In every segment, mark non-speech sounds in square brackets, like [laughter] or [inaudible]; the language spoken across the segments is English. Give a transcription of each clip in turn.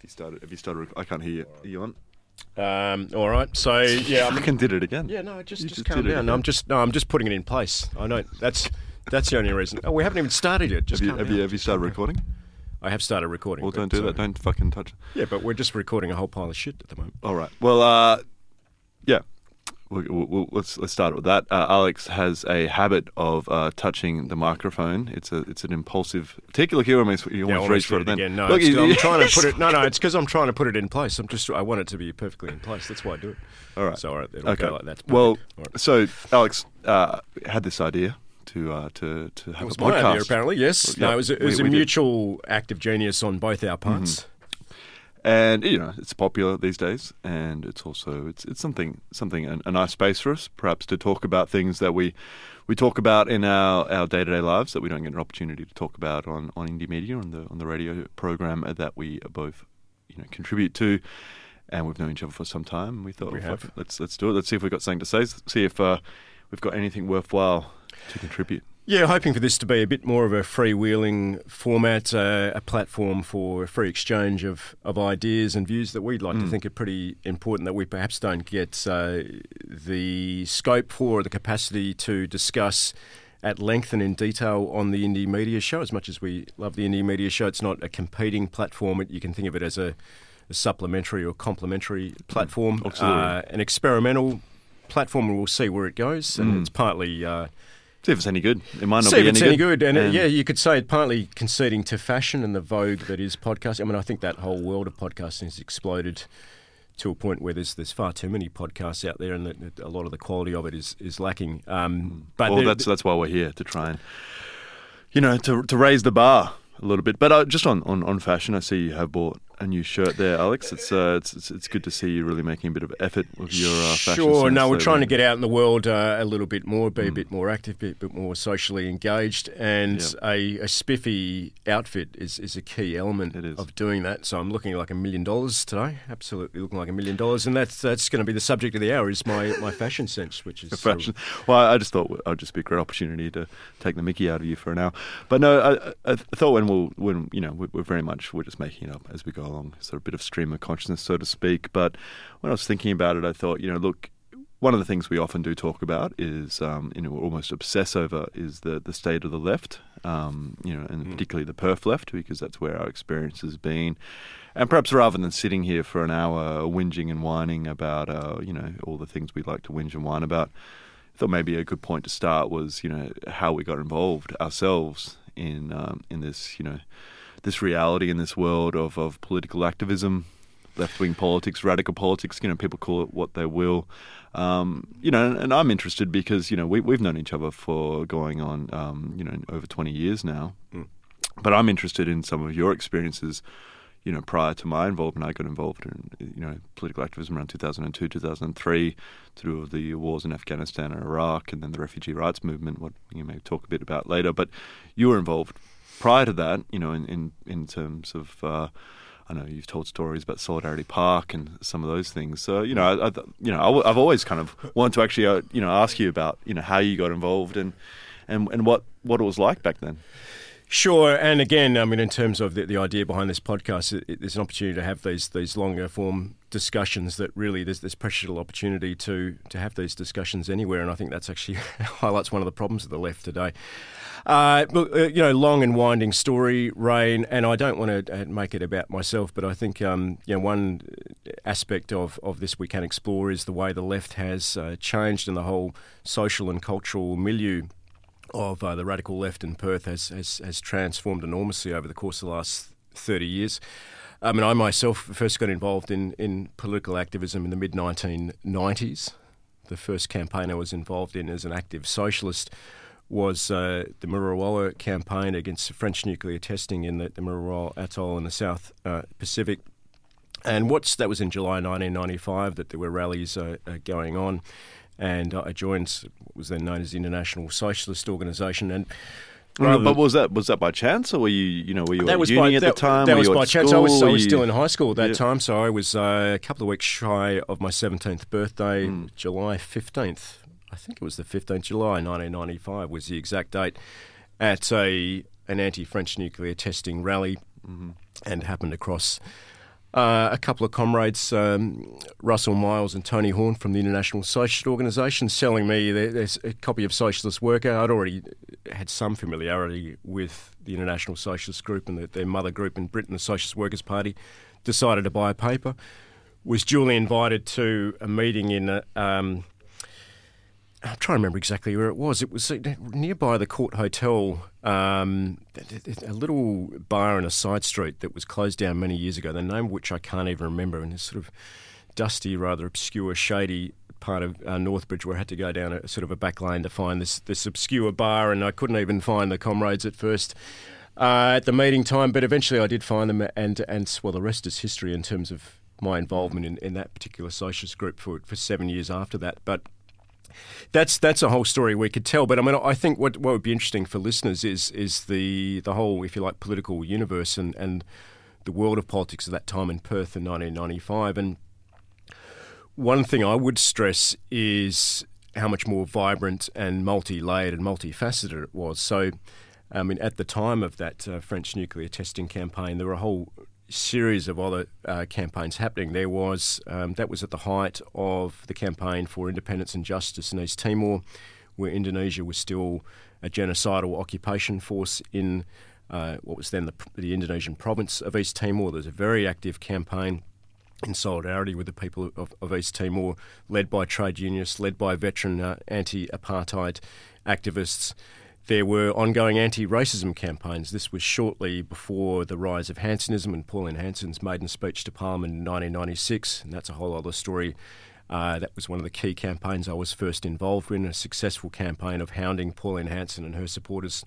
If you started, if you started, I can't hear you. Are you on? Um, all right. So yeah, I I'm, did it again. yeah. No, just You just, just calm down. again. I'm just no. I'm just putting it in place. I know that's that's the only reason. Oh, we haven't even started yet. Just Have you, have down. you have you started recording? I have started recording. Well, but, don't do uh, that. Don't fucking touch it. Yeah, but we're just recording a whole pile of shit at the moment. All right. Well, uh, yeah. We'll, we'll, we'll, let's let's start with that. Uh, Alex has a habit of uh, touching the microphone. It's a it's an impulsive, particularly here when you almost almost reach for did it. Then again. No, Look, you- I'm trying to [laughs] put it. No, no, it's because I'm trying to put it in place. I'm just. I want it to be perfectly in place. That's why I do it. All right. So all right, it'll Okay. go like that. Well, Perfect. All right. so Alex uh, had this idea to uh, to to have It was a my podcast. idea, apparently. Yes. Yeah, no, it was a, it we- was a we did. Mm-hmm. mutual act of genius on both our parts. And you know it's popular these days, and it's also it's it's something something a, a nice space for us, perhaps to talk about things that we we talk about in our our day to day lives that we don't get an opportunity to talk about on on indie media on the on the radio program that we both you know contribute to. And we've known each other for some time. We thought, We have. let's let's do it. Let's see if we've got something to say. See if uh, we've got anything worthwhile to contribute. Yeah, hoping for this to be a bit more of a freewheeling format, uh, a platform for a free exchange of, of ideas and views that we'd like Mm. to think are pretty important that we perhaps don't get uh, the scope for or the capacity to discuss at length and in detail on the Indie Media Show. As much as we love the Indie Media Show, it's not a competing platform. You can think of it as a, a supplementary or complementary platform, Absolutely. uh, an experimental platform, and we'll see where it goes. And Mm. it's partly. See if it's any good. It might not See be if it's any any good. And, uh, And- yeah, you could say it partly conceding to fashion and the vogue that is podcasting. I mean, I think that whole world of podcasting has exploded to a point where there's there's far too many podcasts out there, and a lot of the quality of it is is lacking. Um, but well, there- that's that's why we're here to try and, you know, to to raise the bar a little bit. But uh, just on, on, on fashion, I see you have bought a new shirt there, Alex. It's uh, it's, it's it's good to see you really making a bit of effort with your uh, fashion. Sure. sense No, we're trying to get out in the world uh, a little bit more, be a bit more active, be a bit more socially engaged, and Yep. a, a spiffy outfit is, is a key element of doing that. So I'm looking like a million dollars today, absolutely looking like a million dollars, and that's that's going to be the subject of the hour is my, my fashion sense, which is [laughs] sort of- fashion. Well, I just thought I'd just be a great opportunity to take the Mickey out of you for an hour. But no, I, I thought when we'll when you know we're, we're very much we're just making it up as we go along, sort of a bit of stream of consciousness, so to speak. But when I was thinking about it, I thought you know look. One of the things we often do talk about is, um, you know, almost obsess over is the, the state of the left, um, you know, and particularly the Perth left, because that's where our experience has been. And perhaps rather than sitting here for an hour whinging and whining about, uh, you know, all the things we'd like to whinge and whine about, I thought maybe a good point to start was, you know, how we got involved ourselves in um, in this, you know, this reality in this world of, of political activism, left wing politics, radical politics. You know, people call it what they will. Um, you know, and, I'm interested because you know we, we've known each other for going on, um, you know, over 20 years now. Mm. But I'm interested in some of your experiences you know, prior to my involvement, I got involved in, you know, political activism around 2002, 2003, through the wars in Afghanistan and Iraq, and then the refugee rights movement, what you may talk a bit about later. But you were involved prior to that, you know, in, in, in terms of, uh, I know you've told stories about Solidarity Park and some of those things. So, you know, I, I, you know, I, I've always kind of wanted to actually, uh, you know, ask you about, you know, how you got involved and, and, and what, what it was like back then. Sure, and again, I mean, in terms of the, the idea behind this podcast, it, it, there's an opportunity to have these these longer form discussions. That really there's this precious opportunity to to have these discussions anywhere, and I think that's actually [laughs] highlights one of the problems of the left today. Uh, look, uh, you know, long and winding story, Ray, and I don't want to uh, make it about myself, but I think um, you know one aspect of, of this we can explore is the way the left has uh, changed and the whole social and cultural milieu of uh, the radical left in Perth has, has, has transformed enormously over the course of the last 30 years. I mean, I myself first got involved in, in political activism in the mid 1990s. The first campaign I was involved in as an active socialist was uh, the Mururoa campaign against French nuclear testing in the, the Atoll in the South uh, Pacific. And what's that was in July 1995 that there were rallies uh, uh, going on and I joined what was then known as the International Socialist Organisation. And rather but was that was that by chance, or were you you know were you that at was uni by, at that, the time? That was by chance. I was. I was You- still in high school at that Yeah. time, so I was uh, a couple of weeks shy of my 17th birthday, Hmm. July 15th. I think it was the 15th July 1995 was the exact date at a an anti-French nuclear testing rally, Mm-hmm. and happened across uh, a couple of comrades, um, Russell Miles and Tony Horn from the International Socialist Organisation, selling me their, their, a copy of Socialist Worker. I'd already had some familiarity with the International Socialist Group and the, their mother group in Britain, the Socialist Workers' Party. Decided to buy a paper. Was duly invited to a meeting in a, um, I'm trying to remember exactly where it was. It was nearby the Court Hotel, um, a little bar in a side street that was closed down many years ago. The name of which I can't even remember, and this sort of dusty, rather obscure, shady part of uh, Northbridge where I had to go down a sort of a back lane to find this this obscure bar, and I couldn't even find the comrades at first. Uh, at the meeting time, but eventually I did find them, and and well, the rest is history in terms of my involvement in, in that particular socialist group for for seven years after that. But that's that's a whole story we could tell. But I mean, I think what what would be interesting for listeners is is the the whole, if you like, political universe and and the world of politics at that time in Perth in 1995. And one thing I would stress is how much more vibrant and multi-layered and multifaceted it was. So. I mean, at the time of that uh, French nuclear testing campaign, there were a whole series of other uh, campaigns happening. There was um, that was at the height of the campaign for independence and justice in East Timor, where Indonesia was still a genocidal occupation force in uh, what was then the, the, Indonesian province of East Timor. There's a very active campaign in solidarity with the people of, of East Timor, led by trade unionists, led by veteran uh, anti-apartheid activists. There were ongoing anti racism campaigns. This was shortly before the rise of Hansonism and Pauline Hanson's maiden speech to Parliament in 1996, and that's a whole other story. Uh, that was one of the key campaigns I was first involved in, a successful campaign of hounding Pauline Hanson and her supporters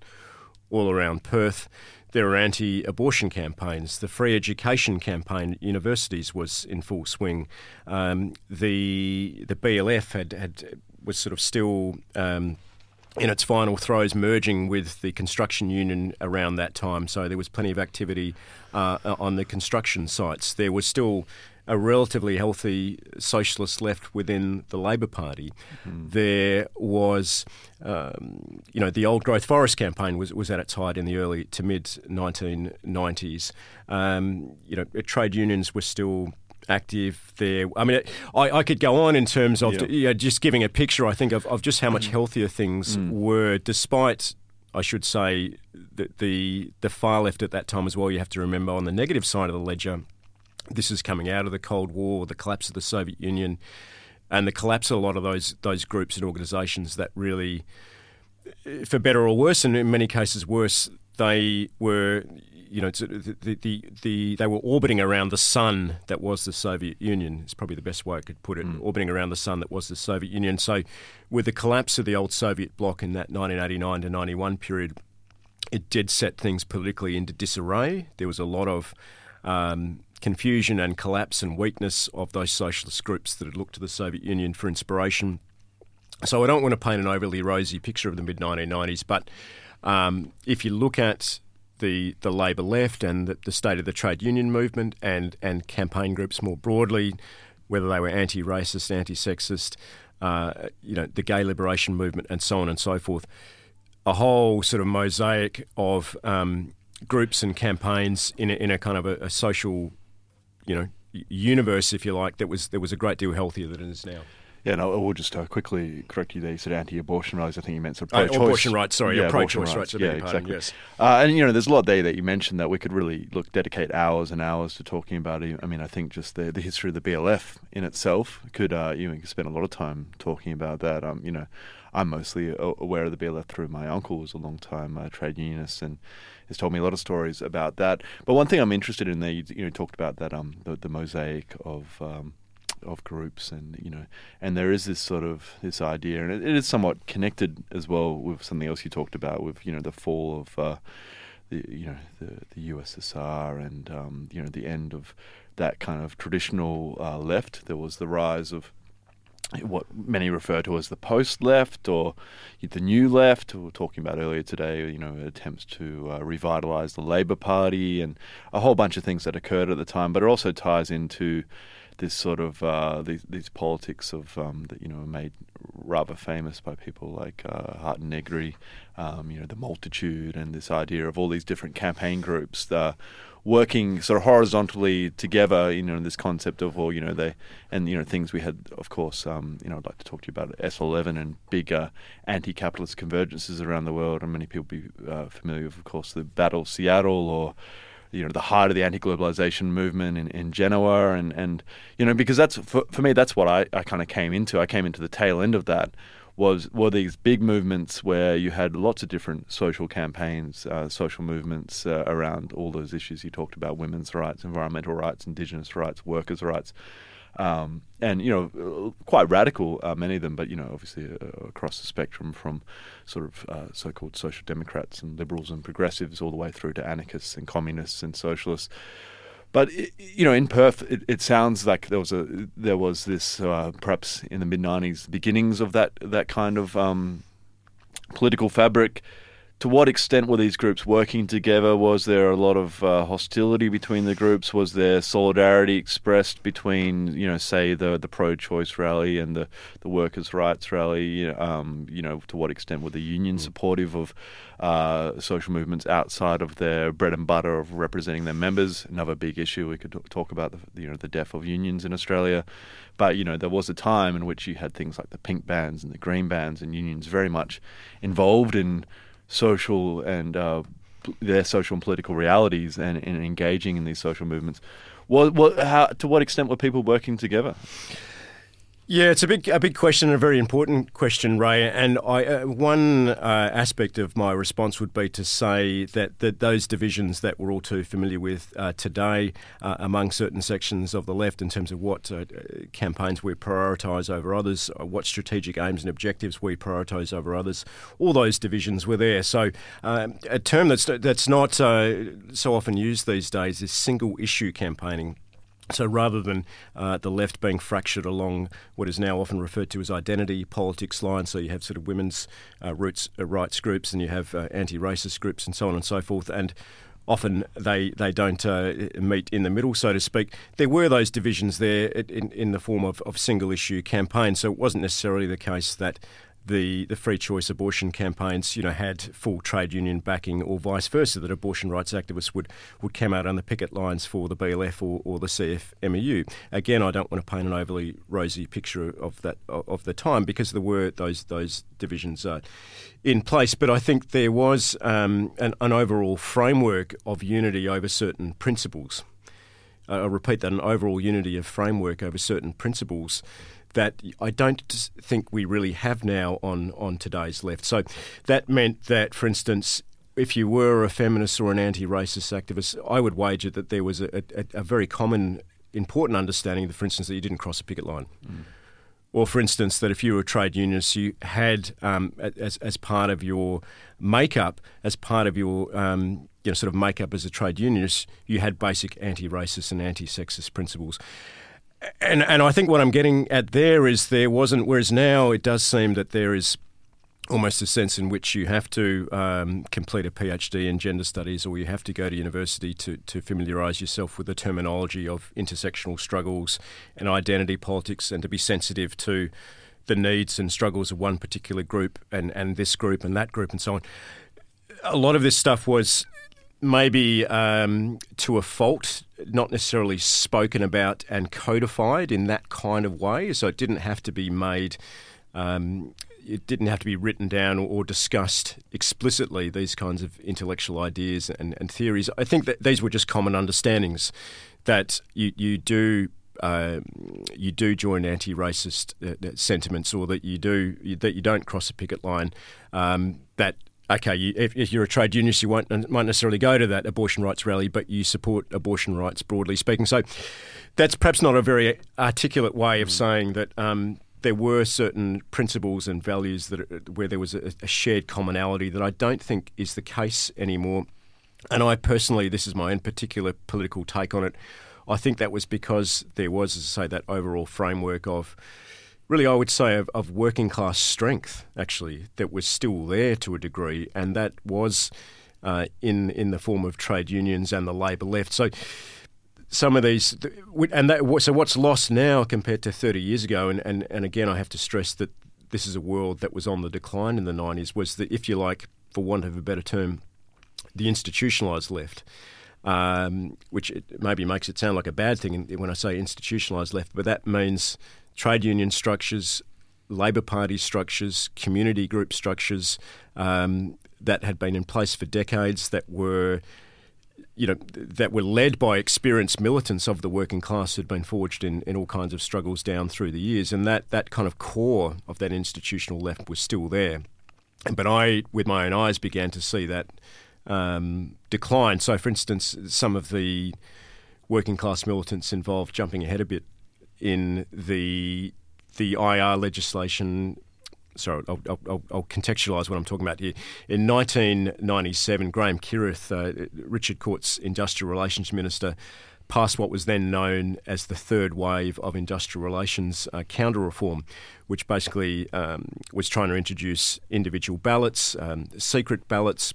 all around Perth. There were anti abortion campaigns. The free education campaign at universities was in full swing. Um, the, the BLF had, had, was sort of still. Um, in its final throes, merging with the construction union around that time. So there was plenty of activity uh, on the construction sites. There was still a relatively healthy socialist left within the Labor Party. Mm. There was, um, you know, the old growth forest campaign was, was at its height in the early to mid 1990s. Um, you know, trade unions were still active there. I mean, I, I could go on in terms of yeah. you know, just giving a picture, I think, of, of just how much mm. healthier things mm. were, despite, I should say, the, the, the far left at that time as well. You have to remember on the negative side of the ledger, this is coming out of the Cold War, the collapse of the Soviet Union, and the collapse of a lot of those those groups and organisations that really, for better or worse, and in many cases worse, they were you know, the, the, the, they were orbiting around the sun that was the Soviet Union. It's probably the best way I could put it, mm. orbiting around the sun that was the Soviet Union. So, with the collapse of the old Soviet bloc in that 1989 to 91 period, it did set things politically into disarray. There was a lot of um, confusion and collapse and weakness of those socialist groups that had looked to the Soviet Union for inspiration. So I don't want to paint an overly rosy picture of the mid 1990s, but um, if you look at the, the Labor left and the, the state of the trade union movement and, and campaign groups more broadly, whether they were anti-racist, anti-sexist, uh, you know, the gay liberation movement, and so on and so forth. A whole sort of mosaic of um, groups and campaigns in a, in a kind of a, a social, you know, universe, if you like, that was that was a great deal healthier than it is now. Yeah, no, I will just uh, quickly correct you there. You said anti-abortion rights. I think you meant sort of pro-choice. Uh, abortion rights, sorry, yeah, pro-choice rights. rights yeah, exactly. yes. Uh, and, you know, there's a lot there that you mentioned that we could really, look, dedicate hours and hours to talking about. I mean, I think just the, the history of the BLF in itself could, uh, you know, could spend a lot of time talking about that. Um, you know, I'm mostly aware of the BLF through my uncle, who's a long-time uh, trade unionist and has told me a lot of stories about that. But one thing I'm interested in there, you, you know, talked about that, um, the, the mosaic of... Um, of groups, and you know, and there is this sort of this idea, and it, it is somewhat connected as well with something else you talked about, with you know the fall of uh, the you know the the USSR and um, you know the end of that kind of traditional uh, left. There was the rise of what many refer to as the post left or the new left. We were talking about earlier today, you know, attempts to uh, revitalize the Labour Party and a whole bunch of things that occurred at the time, but it also ties into this sort of uh, these these politics of um, that you know made rather famous by people like uh, Hardt and Negri, um, you know the multitude and this idea of all these different campaign groups uh, working sort of horizontally together. You know this concept of well you know they and you know things we had of course um, you know I'd like to talk to you about S11 and big uh, anti-capitalist convergences around the world and many people be uh, familiar with of course the Battle Seattle or you know the heart of the anti-globalization movement in, in Genoa. And and you know because that's for, for me that's what I, I kind of came into. I came into the tail end of that was were these big movements where you had lots of different social campaigns uh, social movements uh, around all those issues you talked about women's rights environmental rights indigenous rights workers rights um, and you know, quite radical, uh, many of them, but you know, obviously uh, across the spectrum from sort of uh, so-called social democrats and liberals and progressives, all the way through to anarchists and communists and socialists. But you know, in Perth, it, it, sounds like there was a there was this uh, perhaps in the mid '90s, beginnings of that that kind of um, political fabric to what extent were these groups working together? Was there a lot of uh, hostility between the groups? Was there solidarity expressed between, you know, say the the pro-choice rally and the, the workers' rights rally? Um, you know, to what extent were the unions mm. supportive of uh, social movements outside of their bread and butter of representing their members? Another big issue we could talk about, the, you know, the death of unions in Australia. But you know, there was a time in which you had things like the pink bands and the green bands and unions very much involved in social and uh, their social and political realities and, and, engaging in these social movements. What, what, how, to what extent were people working together? Yeah, it's a big, a big question, a very important question, Ray. And I, uh, one uh, aspect of my response would be to say that, that those divisions that we're all too familiar with uh, today uh, among certain sections of the left in terms of what uh, campaigns we prioritise over others, uh, what strategic aims and objectives we prioritise over others, all those divisions were there. So um, a term that's that's not so often used these days is single issue campaigning. So rather than uh, the left being fractured along what is now often referred to as identity politics lines, so you have sort of women's uh, roots uh, rights groups and you have uh, anti-racist groups and so on and so forth, and often they they don't uh, meet in the middle, so to speak. There were those divisions there in, in the form of, of single issue campaigns, so it wasn't necessarily the case that the, the free choice abortion campaigns, you know, had full trade union backing, or vice versa, that abortion rights activists would, would come out on the picket lines for the BLF or, or the CFMEU. Again, I don't want to paint an overly rosy picture of that of the time because there were those those divisions uh, in place, but I think there was um, an, an overall framework of unity over certain principles. Uh, I repeat that an overall unity of framework over certain principles that I don't think we really have now on, on today's left. So that meant that, for instance, if you were a feminist or an anti racist activist, I would wager that there was a, a, a, very common, important understanding, that, for instance, that you didn't cross a picket line. Mm. Or, for instance, that if you were a trade unionist, you had, um, as, as part of your makeup, as part of your um, you know, sort of makeup as a trade unionist, you had basic anti racist and anti sexist principles and and I think what I'm getting at there is there wasn't. Whereas now it does seem that there is almost a sense in which you have to um, complete a PhD in gender studies or you have to go to university to, to familiarise yourself with the terminology of intersectional struggles and identity politics and to be sensitive to the needs and struggles of one particular group and, and this group and that group and so on. A lot of this stuff was maybe um, to a fault, not necessarily spoken about and codified in that kind of way. So it didn't have to be made. Um, it didn't have to be written down or, discussed explicitly. These kinds of intellectual ideas and, and, theories. I think that these were just common understandings that you you do. Uh, you do join anti-racist uh, sentiments, or that you do that you don't cross a picket line. Um, that okay, you, if, if, you're a trade unionist, you won't might necessarily go to that abortion rights rally, but you support abortion rights broadly speaking. So that's perhaps not a very articulate way of mm. saying that. Um, there were certain principles and values that where there was a, a shared commonality that I don't think is the case anymore. And I personally, this is my own particular political take on it. I think that was because there was, as I say, that overall framework of really, I would say, of, of, working class strength, actually, that was still there to a degree, and that was uh, in in the form of trade unions and the Labor left. So, some of these, and that, so what's lost now compared to 30 years ago, and, and, and again, I have to stress that this is a world that was on the decline in the 90s, was that, if you like, for want of a better term, the institutionalised left. Um, which maybe makes it sound like a bad thing when I say institutionalised left, but that means trade union structures, Labor Party structures, community group structures um, that had been in place for decades that were you know, that were led by experienced militants of the working class who'd been forged in, in all kinds of struggles down through the years. And that, that kind of core of that institutional left was still there. But I, with my own eyes, began to see that um, decline. So, for instance, some of the working class militants involved, jumping ahead a bit, in the the IR legislation sorry, I'll, I'll, I'll, contextualise what I'm talking about here. In 1997, Graham Kierath, uh, Richard Court's Industrial Relations Minister, passed what was then known as the third wave of industrial relations uh, counter reform, which basically um, was trying to introduce individual ballots, um, secret ballots,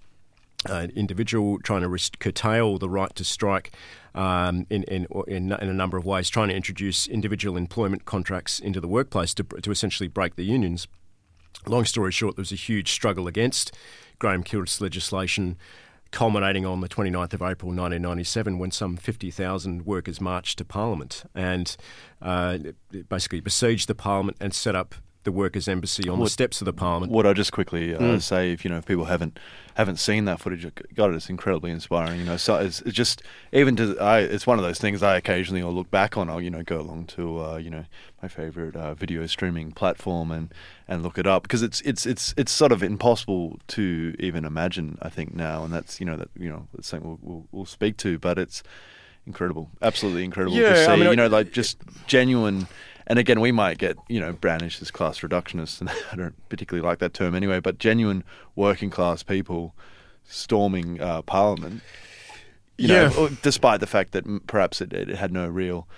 uh, individual trying to curtail the right to strike um, in, in, in, in, a number of ways, trying to introduce individual employment contracts into the workplace to, to essentially break the unions. Long story short, there was a huge struggle against Graham Kierath's legislation, culminating on the 29th of April 1997 when some 50,000 workers marched to Parliament and uh, basically besieged the Parliament and set up the Workers' Embassy on what, the steps of the Parliament. What I just quickly uh, mm. say, if you know, if people haven't haven't seen that footage, God, it's incredibly inspiring. You know, so it's, it's just even to I, it's one of those things I occasionally will look back on. I'll you know go along to uh, you know my favorite uh, video streaming platform and and look it up because it's it's it's it's sort of impossible to even imagine. I think now, and that's you know that you know that's something we'll, we'll, we'll speak to, but it's incredible, absolutely incredible yeah, to see. I mean, you know, like just genuine and again, we might get you know brandished as class reductionists, and [laughs] I don't particularly like that term anyway. But genuine working class people storming uh, Parliament, you yeah. know, despite the fact that perhaps it, it, had no real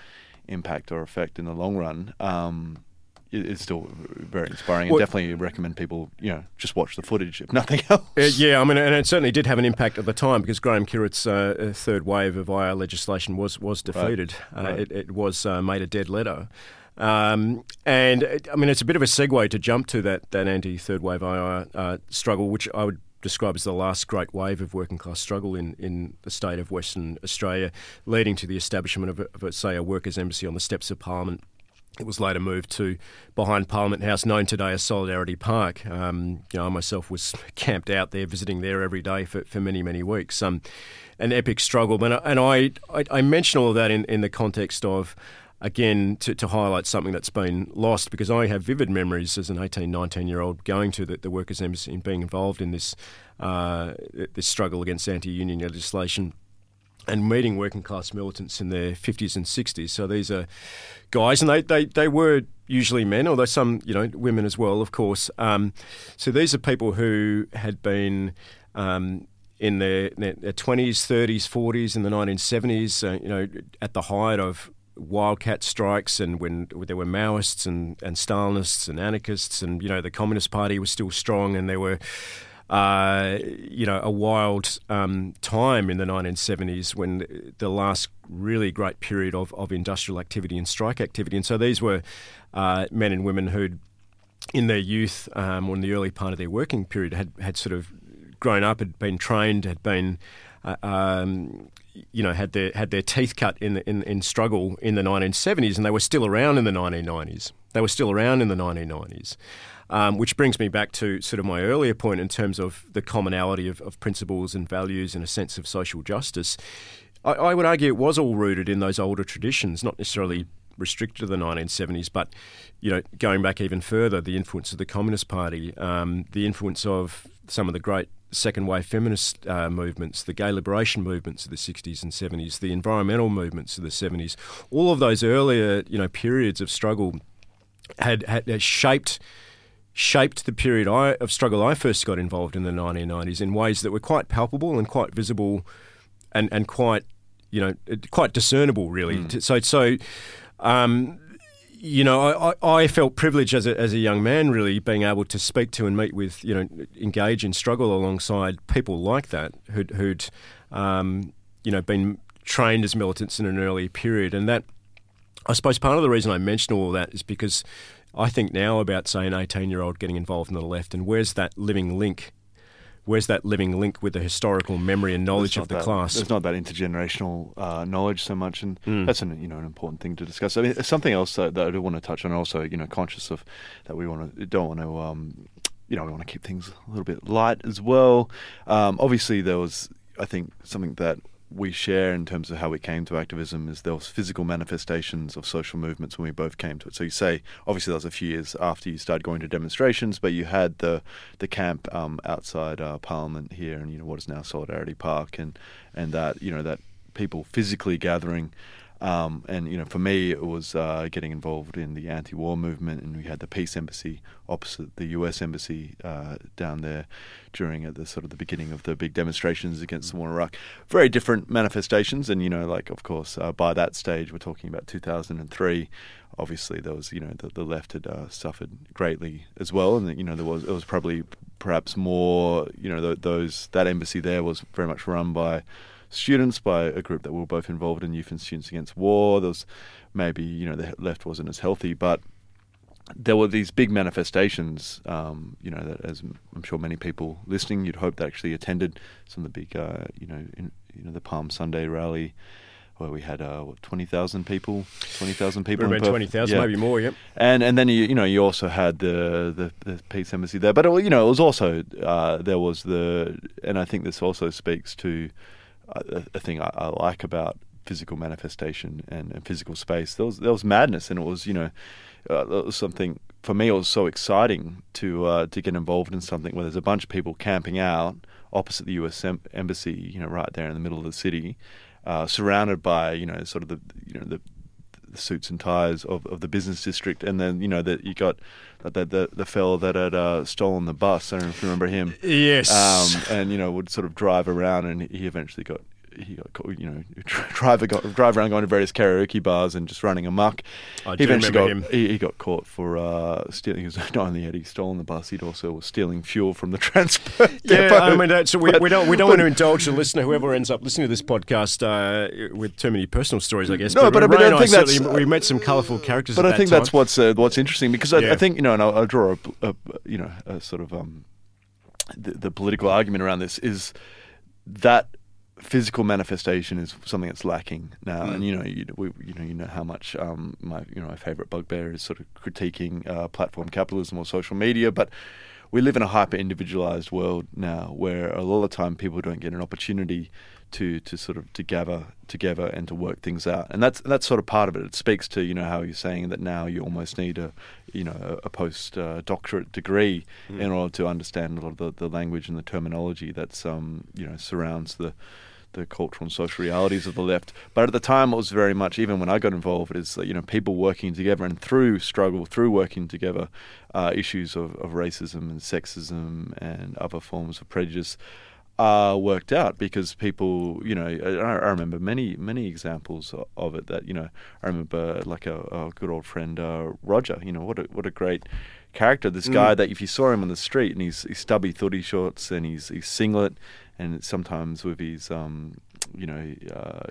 impact or effect in the long run. Um, it's still very inspiring and well, definitely recommend people you know just watch the footage if nothing [laughs] else uh, yeah i mean and it certainly did have an impact at the time because graham kierath's uh, third wave of ir legislation was was defeated right. Uh, right. It, it, was uh, made a dead letter um, and I mean, it's a bit of a segue to jump to that, that anti third wave IR uh, struggle, which I would describe as the last great wave of working class struggle in, in the state of Western Australia, leading to the establishment of, a, of a, say, a workers' embassy on the steps of Parliament. It was later moved to behind Parliament House, known today as Solidarity Park. Um, you know, I myself was [laughs] camped out there, visiting there every day for, for many, many weeks. Um, an epic struggle, and, and I, I, I mention all of that in, in the context of again to, to highlight something that's been lost because I have vivid memories as an 18, 19 year old going to the, the Workers' Embassy and being involved in this, uh, this struggle against anti union legislation and meeting working class militants in their 50s and 60s. So these are guys, and they, they, they were usually men, although some, you know, women as well, of course. Um, so these are people who had been. Um, in their, their, 20s, 30s, 40s, in the 1970s, uh, you know, at the height of wildcat strikes and when there were Maoists and, and Stalinists and anarchists and you know the Communist Party was still strong and there were uh, you know a wild um, time in the 1970s when the last really great period of, of industrial activity and strike activity. And so these were uh, men and women who'd in their youth um, or in the early part of their working period had, had sort of grown up had been trained had been uh, um, you know, had their had their teeth cut in, in in struggle in the 1970s, and they were still around in the 1990s. They were still around in the 1990s, um, which brings me back to sort of my earlier point in terms of the commonality of, of principles and values and a sense of social justice. I, I would argue it was all rooted in those older traditions, not necessarily restricted to the 1970s, but you know, going back even further, the influence of the Communist Party, um, the influence of some of the great second wave feminist uh, movements, the gay liberation movements of the 60s and 70s, the environmental movements of the 70s, all of those earlier you know periods of struggle had, had, had shaped shaped the period I, of struggle I first got involved in the 1990s in ways that were quite palpable and quite visible and, and quite you know quite discernible really. Mm. So so um, you know, I, I felt privileged as a, as a young man, really being able to speak to and meet with, you know, engage and struggle alongside people like that who'd, who'd um, you know, been trained as militants in an early period, and that I suppose part of the reason I mention all that is because I think now about say an 18 year old getting involved in the left, and where's that living link? Where's that living link with the historical memory and knowledge of the that, class? There's not that intergenerational uh, knowledge so much, and Mm. that's an you know an important thing to discuss. I mean, something else that, that I do want to touch on. Also, you know, conscious of that we want to don't want to. Um, you know, we want to keep things a little bit light as well. Um, obviously, there was, I think, something that we share in terms of how we came to activism is there was physical manifestations of social movements when we both came to it. So you say, obviously, that was a few years after you started going to demonstrations, but you had the the camp um, outside uh, Parliament here, and you know what is now Solidarity Park, and and that you know that people physically gathering. Um, and you know, for me, it was uh, getting involved in the anti-war movement, and we had the peace embassy opposite the U.S. embassy uh, down there during at the sort of the beginning of the big demonstrations against the war in Iraq. Very different manifestations, and you know, like of course, uh, by that stage, we're talking about 2003. Obviously, there was you know the, the left had uh, suffered greatly as well, and you know there was it was probably perhaps more you know th- those that embassy there was very much run by students by a group that were both involved in Youth and Students Against War. There was maybe you know the left wasn't as healthy, but there were these big manifestations. Um, you know that as I'm sure many people listening, you'd hope that actually attended some of the big uh, you know in, you know the Palm Sunday rally. Where we had uh, what twenty thousand people, twenty thousand people, Around twenty thousand, Yeah. maybe more. Yep. And and then you you know you also had the the, the peace embassy there, but it, you know it was also uh, there was the and I think this also speaks to a, a thing I, I like about physical manifestation and, and physical space. There was there was madness, and it was you know uh, was something for me. It was so exciting to uh, to get involved in something where there's a bunch of people camping out opposite the U.S. Em- embassy, you know, right there in the middle of the city, uh, surrounded by you know sort of the you know the the suits and ties of, of the business district, and then you know that you got the the, the fellow that had uh, stolen the bus. I don't know if you remember him. Yes. Um, and you know would sort of drive around, and he eventually got he got caught, you know [laughs] drive got drive around going to various karaoke bars and just running amok. I he do eventually got remember him. He, he got caught for uh, stealing. Was [laughs] not only had he stolen the bus, he'd also was stealing fuel from the [laughs] transport. Yeah, depot. I mean, that's, we, But- we don't we don't but- want to indulge the listener, whoever ends up listening to this podcast, uh, with too many personal stories, I guess. No, but I mean, Ray I and think that's- we met some colourful characters. But I that think time. that's what's uh, what's interesting because I, Yeah. I think you know, and I'll, I'll draw a, a you know a sort of um, the, the political argument around this is that physical manifestation is something that's lacking now, Mm. and you know, you, we, you know, you know how much um, my you know my favorite bugbear is sort of critiquing uh, platform capitalism or social media, but we live in a hyper individualized world now where a lot of time people don't get an opportunity to to sort of to gather together and to work things out. And that's that's sort of part of it. It speaks to you know how you're saying that now you almost need a you know a, post uh, doctorate degree in order to understand a lot of the, the language and the terminology that's um you know surrounds the the cultural and social realities of the left. But at the time, it was very much, even when I got involved, is that, you know people working together and through struggle, through working together, uh, issues of, of racism and sexism and other forms of prejudice are worked out because people, you know, I, I remember many many examples of it. That you know, I remember like a, a good old friend uh, Roger. You know, what a what a great character. This guy that if you saw him on the street and he's, he's stubby hoodie shorts and he's he's singlet and sometimes with his um you know uh,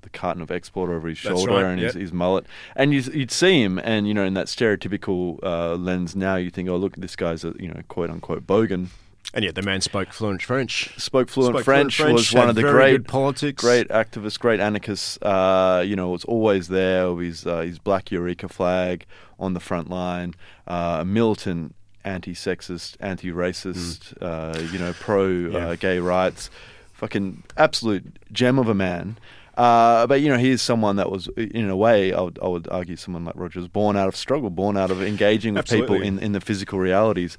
the carton of export over his That's shoulder right, and his, yep. his mullet and you, you'd see him and you know in that stereotypical uh, lens now you think oh look this guy's a you know quote unquote bogan and yet the man spoke fluent French. spoke fluent Spoke French, fluent was one of the great politics. great activist, great anarchist. Uh, you know, was always there with his, uh, his black Eureka flag on the front line. Uh, militant, anti-sexist, anti-racist. Uh, you know, pro Mm. Yeah. uh, gay rights. Fucking absolute gem of a man. Uh, but you know, he is someone that was, in a way, I would, I would argue, someone like Roger was born out of struggle, born out of engaging with people in, in the physical realities,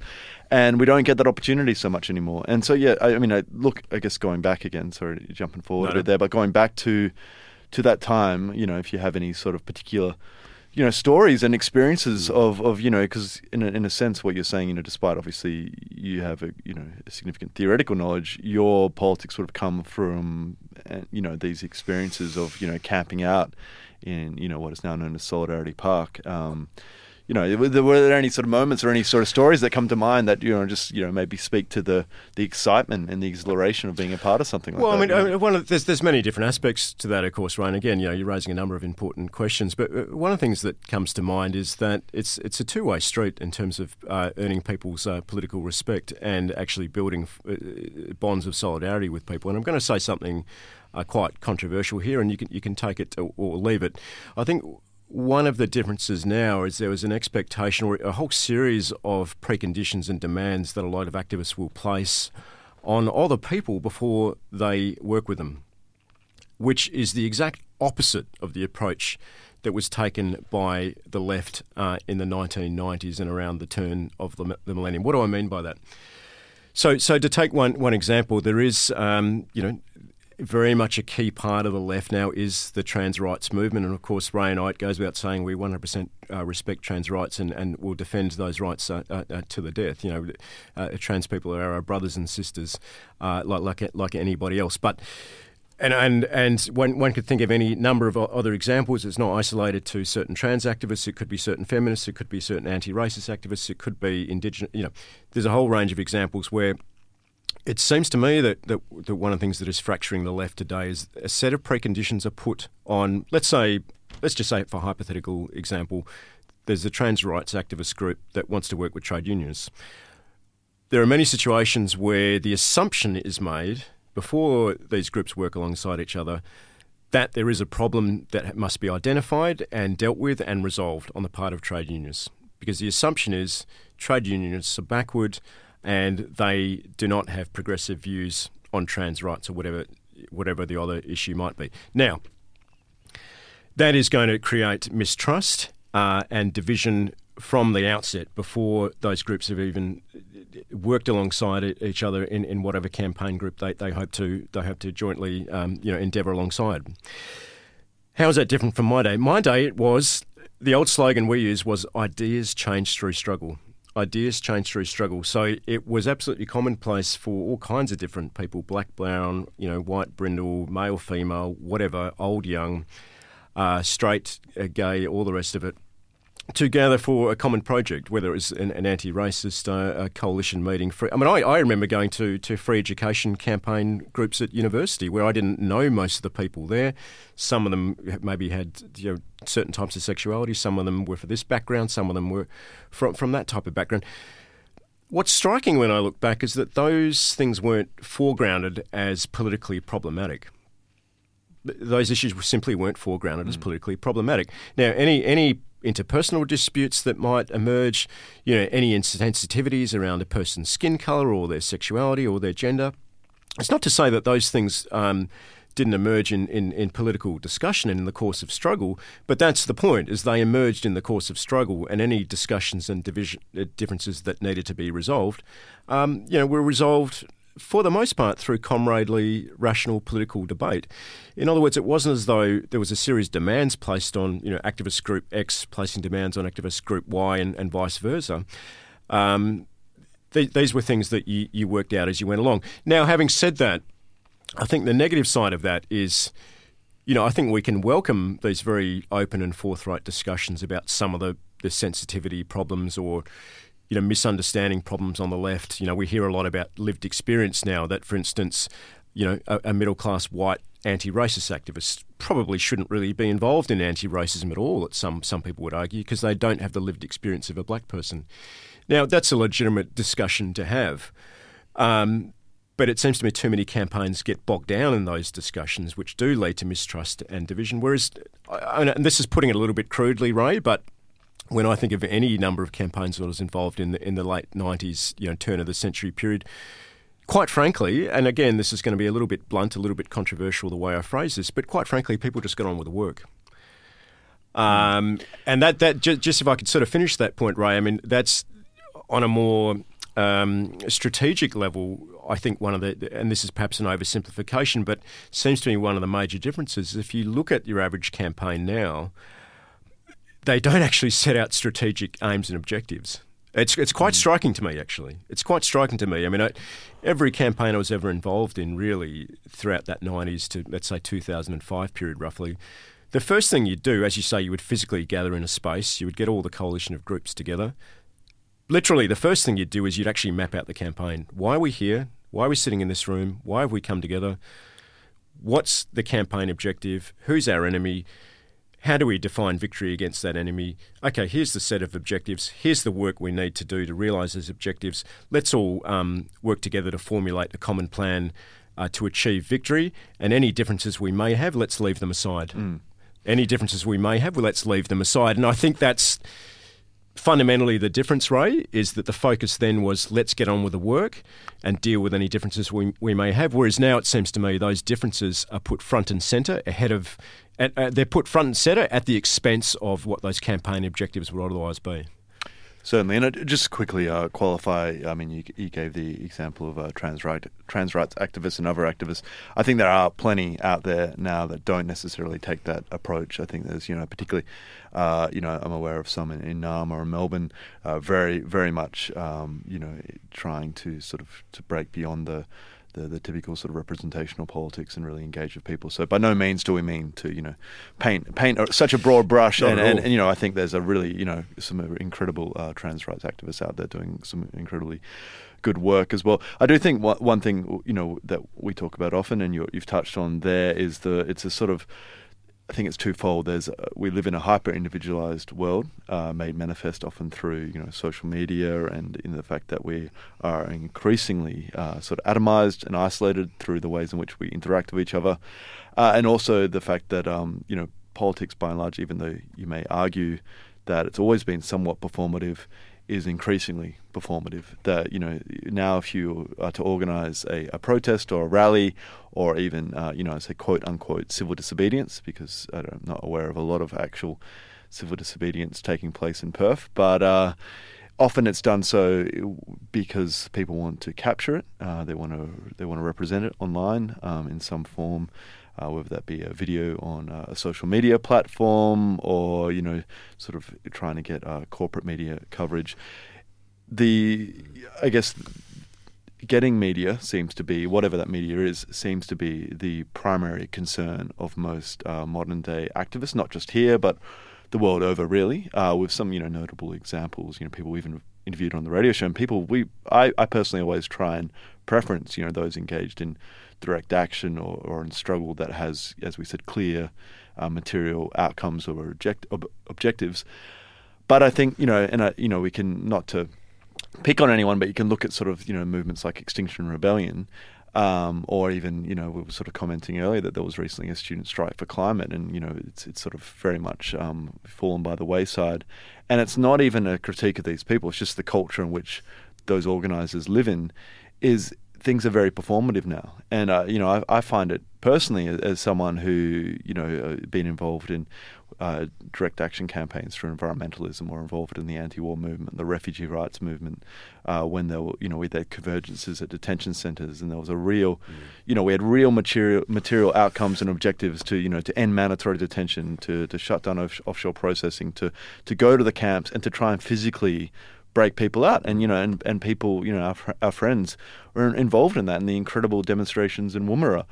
and we don't get that opportunity so much anymore. And so, yeah, I, I mean, I look, I guess going back again, sorry, jumping forward No, a no. bit there, but going back to to that time, you know, if you have any sort of particular, you know, stories and experiences of, of you know, because in a, in a sense, what you're saying, you know, despite obviously you have a you know a significant theoretical knowledge, your politics would have come from, uh, you know, these experiences of you know camping out in you know what is now known as Solidarity Park. Um, you know, were there, were there any sort of moments or any sort of stories that come to mind that you know just you know maybe speak to the the excitement and the exhilaration of being a part of something like well, that? Well, I mean, one of, there's there's many different aspects to that, of course, Ryan. Again, you know, you're raising a number of important questions, but uh, one of the things that comes to mind is that it's it's a two way street in terms of uh, earning people's uh, political respect and actually building uh, bonds of solidarity with people. And I'm going to say something uh, quite controversial here, and you can you can take it or leave it. I think one of the differences now is there was an expectation or a whole series of preconditions and demands that a lot of activists will place on other people before they work with them, which is the exact opposite of the approach that was taken by the left uh, in the 1990s and around the turn of the, the, millennium. What do I mean by that? So, so to take one one example, there is, um, you know, very much a key part of the left now is the trans rights movement. And of course, Ray and I, it goes without saying, we 100% uh, respect trans rights and, and will defend those rights uh, uh, uh to the death. You know, uh, trans people are our brothers and sisters, uh, like, like, like anybody else. But and and and one one could think of any number of other examples. It's not isolated to certain trans activists. It could be certain feminists. It could be certain anti-racist activists. It could be indigenous. You know, there's a whole range of examples where it seems to me that, that, that, one of the things that is fracturing the left today is a set of preconditions are put on, let's say, let's just say for a hypothetical example, there's a trans rights activist group that wants to work with trade unions. There are many situations where the assumption is made before these groups work alongside each other that there is a problem that must be identified and dealt with and resolved on the part of trade unions. Because the assumption is trade unions are backward, and they do not have progressive views on trans rights or whatever whatever the other issue might be. Now, that is going to create mistrust uh, and division from the outset before those groups have even worked alongside each other in, in whatever campaign group they, they hope to they hope to jointly um, you know endeavour alongside. How is that different from my day? My day it was the old slogan we used was ideas change through struggle ideas change through struggle. So it was absolutely commonplace for all kinds of different people black, brown, you know, white, brindle, male, female, whatever, old, young, uh, straight, uh, gay, all the rest of it to gather for a common project, whether it was an, an anti-racist uh, coalition meeting. For, I mean, I, I, remember going to, to free education campaign groups at university where I didn't know most of the people there. Some of them maybe had you know, certain types of sexuality. Some of them were for this background. Some of them were from, from that type of background. What's striking when I look back is that those things weren't foregrounded as politically problematic those issues simply weren't foregrounded mm. as politically problematic. Now, any any interpersonal disputes that might emerge, you know, any insensitivities around a person's skin color or their sexuality or their gender. It's not to say that those things um, didn't emerge in, in, in, political discussion and in the course of struggle, but that's the point, is they emerged in the course of struggle and any discussions and division, uh, differences that needed to be resolved, um, you know, were resolved for the most part, through comradely, rational political debate. In other words, it wasn't as though there was a series of demands placed on, you know, activist group X placing demands on activist group Y and, and vice versa. Um, th- these were things that you, you worked out as you went along. Now, having said that, I think the negative side of that is, you know, I think we can welcome these very open and forthright discussions about some of the, the sensitivity problems or, you know, misunderstanding problems on the left. You know, we hear a lot about lived experience now that, for instance, you know, a, a middle class white anti-racist activist probably shouldn't really be involved in anti-racism at all. That Some some people would argue because they don't have the lived experience of a black person. Now that's a legitimate discussion to have, um, but it seems to me too many campaigns get bogged down in those discussions, which do lead to mistrust and division. Whereas, and this is putting it a little bit crudely, Ray, but when I think of any number of campaigns that was involved in the, in the late 90s, you know, turn of the century period, quite frankly, and again, this is going to be a little bit blunt, a little bit controversial the way I phrase this, but quite frankly, people just got on with the work. Um, and that, that just, just if I could sort of finish that point, Ray, I mean, that's on a more um, strategic level, I think one of the, and this is perhaps an oversimplification, but seems to me one of the major differences. If you look at your average campaign now, they don't actually set out strategic aims and objectives. It's, it's quite mm. striking to me, actually. It's quite striking to me. I mean, I, every campaign I was ever involved in, really, throughout that 90s to, let's say, 2005 period, roughly, the first thing you'd do, as you say, you would physically gather in a space. You would get all the coalition of groups together. Literally, the first thing you'd do is you'd actually map out the campaign. Why are we here? Why are we sitting in this room? Why have we come together? What's the campaign objective? Who's our enemy? How do we define victory against that enemy? Okay, here's the set of objectives. Here's the work we need to do to realise those objectives. Let's all um, work together to formulate a common plan uh, to achieve victory. And any differences we may have, let's leave them aside. Mm. Any differences we may have, well, let's leave them aside. And I think that's fundamentally the difference, Ray, is that the focus then was let's get on with the work and deal with any differences we, we may have. Whereas now it seems to me those differences are put front and centre ahead of, uh, they're put front and centre at the expense of what those campaign objectives would otherwise be. Certainly, and uh, just quickly uh, qualify. I mean, you, you, gave the example of uh, trans right, trans rights activists and other activists. I think there are plenty out there now that don't necessarily take that approach. I think there's, you know, particularly, uh, you know, I'm aware of some in, in Naarm or in Melbourne, uh, very, very much, um, you know, trying to sort of to break beyond the the, the typical sort of representational politics and really engage with people. So by no means do we mean to you know paint paint such a broad brush. And, and, and, you know I think there's a really you know some incredible uh, trans rights activists out there doing some incredibly good work as well. I do think one, thing you know that we talk about often and you have touched on there is the it's a sort of I think it's twofold. There's uh, we live in a hyper individualized world, uh, made manifest often through you know social media and in the fact that we are increasingly uh, sort of atomized and isolated through the ways in which we interact with each other, uh, and also the fact that um, you know politics by and large, even though you may argue that it's always been somewhat performative, is increasingly performative. That you know now, if you are to organise a, a, protest or a rally, or even uh, you know I say quote unquote civil disobedience, because I'm not aware of a lot of actual civil disobedience taking place in Perth, but. Uh, often it's done so because people want to capture it. Uh, they want to they want to represent it online um, in some form uh, whether that be a video on uh, a social media platform or you know sort of trying to get uh, corporate media coverage. The I guess getting media seems to be whatever that media is seems to be the primary concern of most uh, modern day activists, not just here but the world over, really. With some you know notable examples, you know people even interviewed on the radio show, and people we I, I personally always try and preference you know those engaged in direct action or, or in struggle that has, as we said, clear uh, material outcomes or object, ob- objectives. But I think you know, and you know, we can not to pick on anyone, but you can look at sort of you know movements like Extinction Rebellion. Um, or even, you know, we were sort of commenting earlier that there was recently a student strike for climate, and you know, it's it's sort of very much um, fallen by the wayside. And it's not even a critique of these people; it's just the culture in which those organisers live in. Is things are very performative now, and uh, you know I, I, find it personally as, as, someone who you know uh, been involved in uh, direct action campaigns for environmentalism or involved in the anti-war movement, the refugee rights movement, uh, when there were you know we had convergences at detention centres, and there was a real, mm. you know, we had real material material outcomes and objectives to you know to end mandatory detention, to to shut down off- offshore processing, to to go to the camps and to try and physically break people out. And you know, and, and people, you know, our, our friends were involved in that in the incredible demonstrations in Woomera.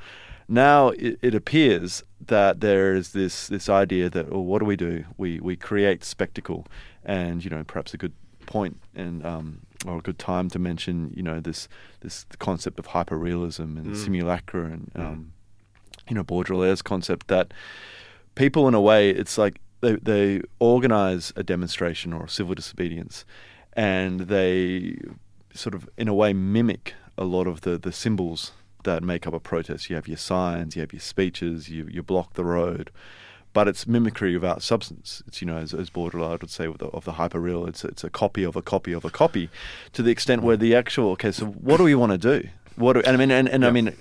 Now it, it appears that there is this this idea that, oh, what do we do? We we create spectacle, and you know, perhaps a good point and um, or a good time to mention, you know, this this concept of hyperrealism and mm. simulacra and mm. um, you know Baudrillard's concept that people, in a way, it's like they they organize a demonstration or a civil disobedience, and they sort of, in a way, mimic a lot of the, the symbols that make up a protest. You have your signs, you have your speeches, you, you block the road, but it's mimicry without substance. It's, you know, as, as Baudrillard would say the, of the hyperreal, it's, it's a copy of a copy of a copy to the extent where mm. the actual, okay, so what do we want to do? What do, and I mean, and, and I mean,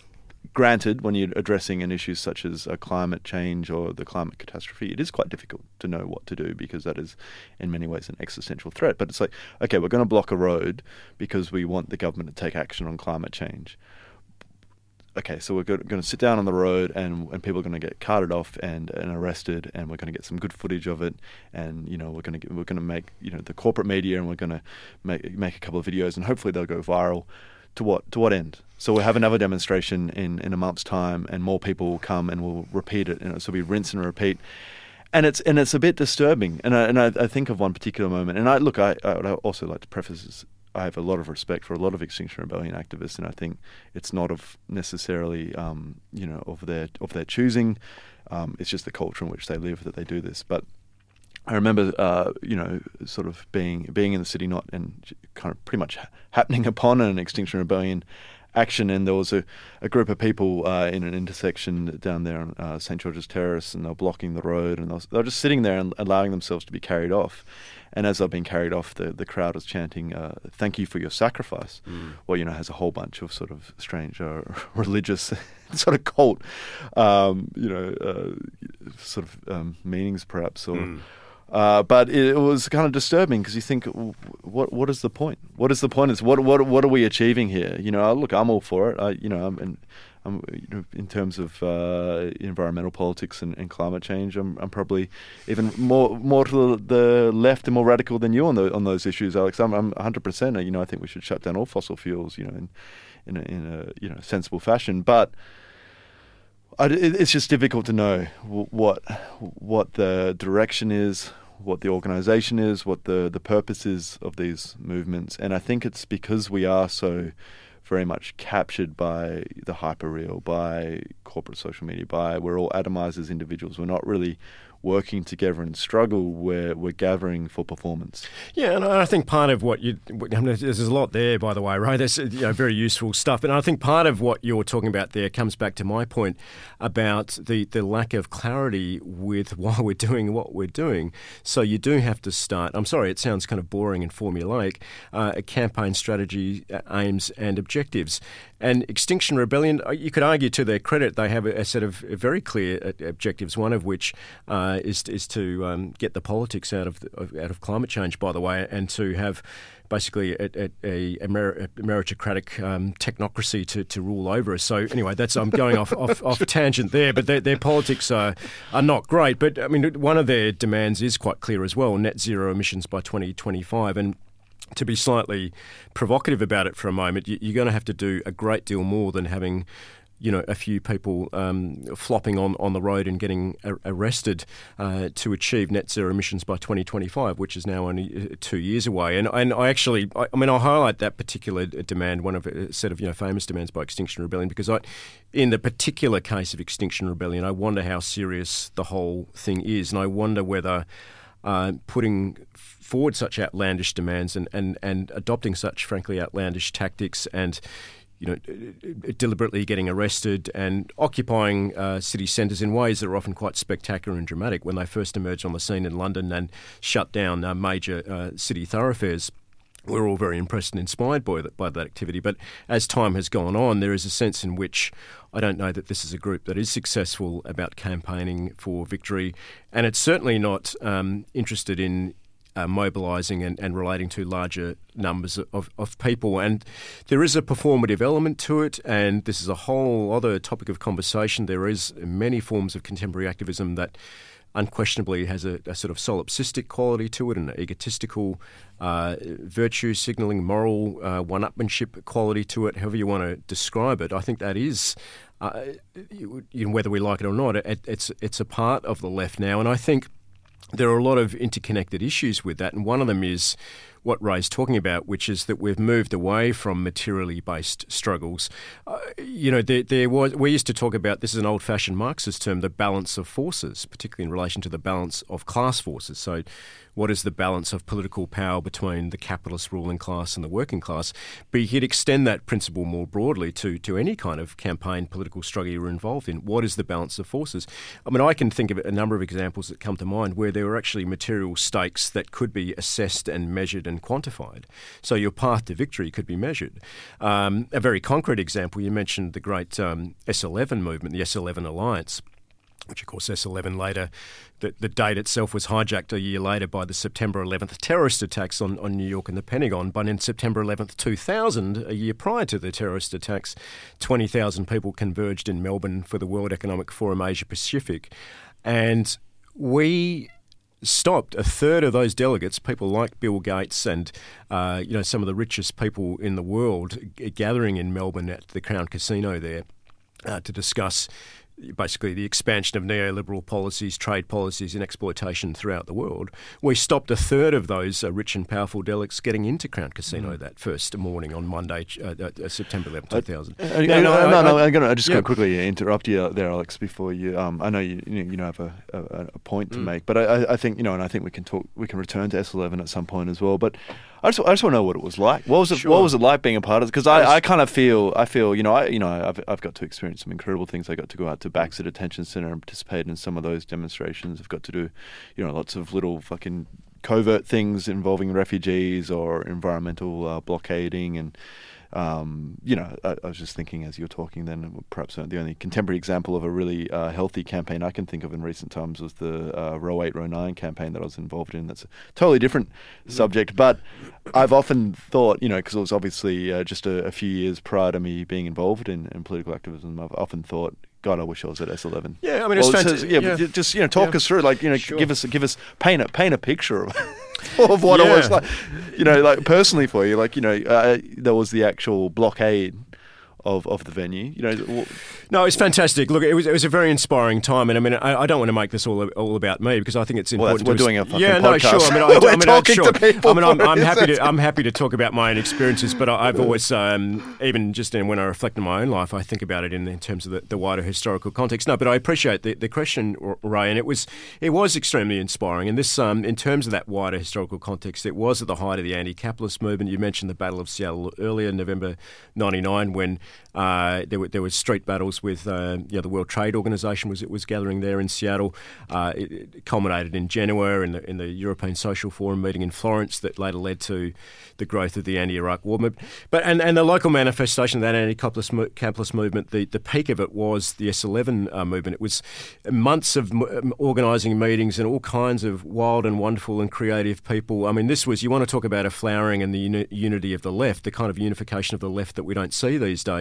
granted, when you're addressing an issue such as a climate change or the climate catastrophe, it is quite difficult to know what to do because that is, in many ways, an existential threat. But it's like, okay, we're going to block a road because we want the government to take action on climate change. Okay, so we're going to sit down on the road and, and people are going to get carted off and, and arrested, and we're going to get some good footage of it, and you know we're going to we're going to make you know the corporate media, and we're going to make make a couple of videos, and hopefully they'll go viral. To what to what end? So we'll have another demonstration in, in a month's time, and more people will come, and we'll repeat it. And so we rinse and repeat, and it's and it's a bit disturbing. And I, and I, I think of one particular moment. And I look, I, I would also like to preface this. I have a lot of respect for a lot of Extinction Rebellion activists, and I think it's not of necessarily, um, you know, of their of their choosing. Um, it's just the culture in which they live that they do this. But I remember, uh, you know, sort of being being in the city, not and kind of pretty much happening [laughs] upon an Extinction Rebellion action, and there was a, a group of people uh, in an intersection down there on uh, St George's Terrace, and they were blocking the road, and they, was, they were just sitting there and allowing themselves to be carried off. And as they've been carried off, the, the crowd was chanting, uh, "Thank you for your sacrifice." Mm. Well, you know, has a whole bunch of sort of strange uh, [laughs] religious [laughs] sort of cult, um, you know, uh, sort of um, meanings perhaps, or. Mm uh, but it, was kind of disturbing because you think, what what is the point? What is the point? Is what what what are we achieving here? You know, look, I'm all for it. I, you know, I'm, in, I'm you know, in terms of uh, environmental politics and, and, climate change, I'm, I'm probably even more more to the left and more radical than you on the, on those issues, Alex. I'm, I'm 100. percent You know, I think we should shut down all fossil fuels. You know, in in a, in a you know sensible fashion, but. It's just difficult to know what what the direction is, what the organization is, what the, the purpose is of these movements. And I think it's because we are so very much captured by the hyperreal, by corporate social media, by we're all atomized as individuals. We're not really working together and struggle, we're, we're gathering for performance. Yeah, and I think part of what you, I mean, there's a lot there, by the way, right? There's you know, very useful stuff. And I think part of what you're talking about there comes back to my point about the, the lack of clarity with [laughs] why we're doing what we're doing. So you do have to start, I'm sorry, it sounds kind of boring and formulaic, uh, a campaign strategy, uh, aims, and objectives. And Extinction Rebellion, uh, you could argue to their credit, they have a, set of very clear uh, objectives, one of which uh, is, is to um, get the politics out of, the, out of climate change, by the way, and to have basically a, a, a, a meritocratic um, technocracy to, to rule over us. So anyway, that's I'm going off, off, [laughs] off tangent there, but their, their politics are, are not great. But I mean, one of their demands is quite clear as well: net zero emissions by 2025, and to be slightly provocative about it for a moment, you're going to have to do a great deal more than having you know, a few people um, flopping on, on the road and getting arrested uh, to achieve net zero emissions by 2025, which is now only uh, two years away. And, and I actually, I, I mean, I'll highlight that particular demand, one of a set of you know famous demands by Extinction Rebellion, because I, in the particular case of Extinction Rebellion, I wonder how serious the whole thing is, and I wonder whether uh, putting forward such outlandish demands and, and, and adopting such, frankly, outlandish tactics and you know, deliberately getting arrested and occupying uh, city centres in ways that are often quite spectacular and dramatic when they first emerged on the scene in London and shut down uh, major uh, city thoroughfares. We're all very impressed and inspired by that, by that activity. But as time has gone on, there is a sense in which I don't know that this is a group that is successful about campaigning for victory. And it's certainly not um, interested in uh, mobilising and, and, relating to larger numbers of, of people. And there is a performative element to it, and this is a whole other topic of conversation. There is many forms of contemporary activism that unquestionably has a, a sort of solipsistic quality to it, an egotistical uh, virtue signalling, moral uh, one-upmanship quality to it, however you want to describe it. I think that is. Uh, you know, whether we like it or not, it, it's it's a part of the left now, and I think there are a lot of interconnected issues with that, and one of them is what Ray's talking about, which is that we've moved away from materially based struggles. Uh, you know, there, there, was we used to talk about this is an old-fashioned Marxist term, the balance of forces, particularly in relation to the balance of class forces. So, what is the balance of political power between the capitalist ruling class and the working class? But you could extend that principle more broadly to, to any kind of campaign political struggle you're involved in. What is the balance of forces? I mean, I can think of a number of examples that come to mind where there were actually material stakes that could be assessed and measured and quantified. So your path to victory could be measured. Um, a very concrete example, you mentioned the great um, S11 movement, the S11 Alliance which of course S11 later, the, the date itself was hijacked a year later by the September 11th terrorist attacks on, on New York and the Pentagon. But in September 11th, 2000, a year prior to the terrorist attacks, 20,000 people converged in Melbourne for the World Economic Forum Asia Pacific. And we stopped a third of those delegates, people like Bill Gates and uh, you know some of the richest people in the world, gathering in Melbourne at the Crown Casino there uh, to discuss basically the expansion of neoliberal policies, trade policies, and exploitation throughout the world. We stopped a third of those uh, rich and powerful delegates getting into Crown Casino mm. that first morning on Monday, uh, uh, September 11, 2000. Uh, no, no, no, no, no, I'm going to just yeah. quickly interrupt you there, Alex, before you. Um, I know you you know have a, a, a point to mm. make, but I, I think you know, and I think we can talk, we can return to S11 at some point as well. But I just, I just want to know what it was like. What was it? Sure. What was it like being a part of it? Because I, I kind of feel, I feel, you know, I, you know, I've, I've got to experience some incredible things. I got to go out to Baxter Detention Center and participate in some of those demonstrations. I've got to do, you know, lots of little fucking covert things involving refugees or environmental uh, blockading and um, you know, I, I, was just thinking as you were talking then, perhaps the only contemporary example of a really uh, healthy campaign I can think of in recent times was the uh, Roe 8, Roe 9 campaign that I was involved in. That's a totally different mm-hmm. subject, but I've often thought, you know, because it was obviously uh, just a, a, few years prior to me being involved in, in political activism, I've often thought, God, I wish I was at S11. Yeah, I mean, it's well, fantastic. Yeah, yeah, just you know, talk yeah. us through, like you know, sure. give us give us paint a paint a picture of, [laughs] of what yeah. it was like, you know, like personally for you, like you know, uh, there was the actual blockade of, of the venue. You know, no, it's fantastic. Look, it was it was a very inspiring time, and I mean, I, I don't want to make this all all about me because I think it's important. Well, we're doing a yeah, podcast. no, sure. I mean, I, [laughs] we're I mean, talking sure. to people. I mean, I'm, I'm happy to I'm happy to talk about my own experiences, but I, have always um, even just in, when I reflect on my own life, I think about it in, in terms of the, the, wider historical context. No, but I appreciate the, the question, Ray, and it was it was extremely inspiring. And this, um, in terms of that wider historical context, it was at the height of the anti-capitalist movement. You mentioned the Battle of Seattle earlier, November '99, when uh, there, were, there was street battles with uh, the World Trade Organization was it was gathering there in Seattle. Uh, it, it, culminated in Genoa in the in the European Social Forum meeting in Florence that later led to the growth of the anti-Iraq war movement. But and, and the local manifestation of that anti-capitalist movement, the, the peak of it was the S11 uh, movement. It was months of m- organising meetings and all kinds of wild and wonderful and creative people. I mean, this was you want to talk about a flowering and the uni- unity of the left, the kind of unification of the left that we don't see these days.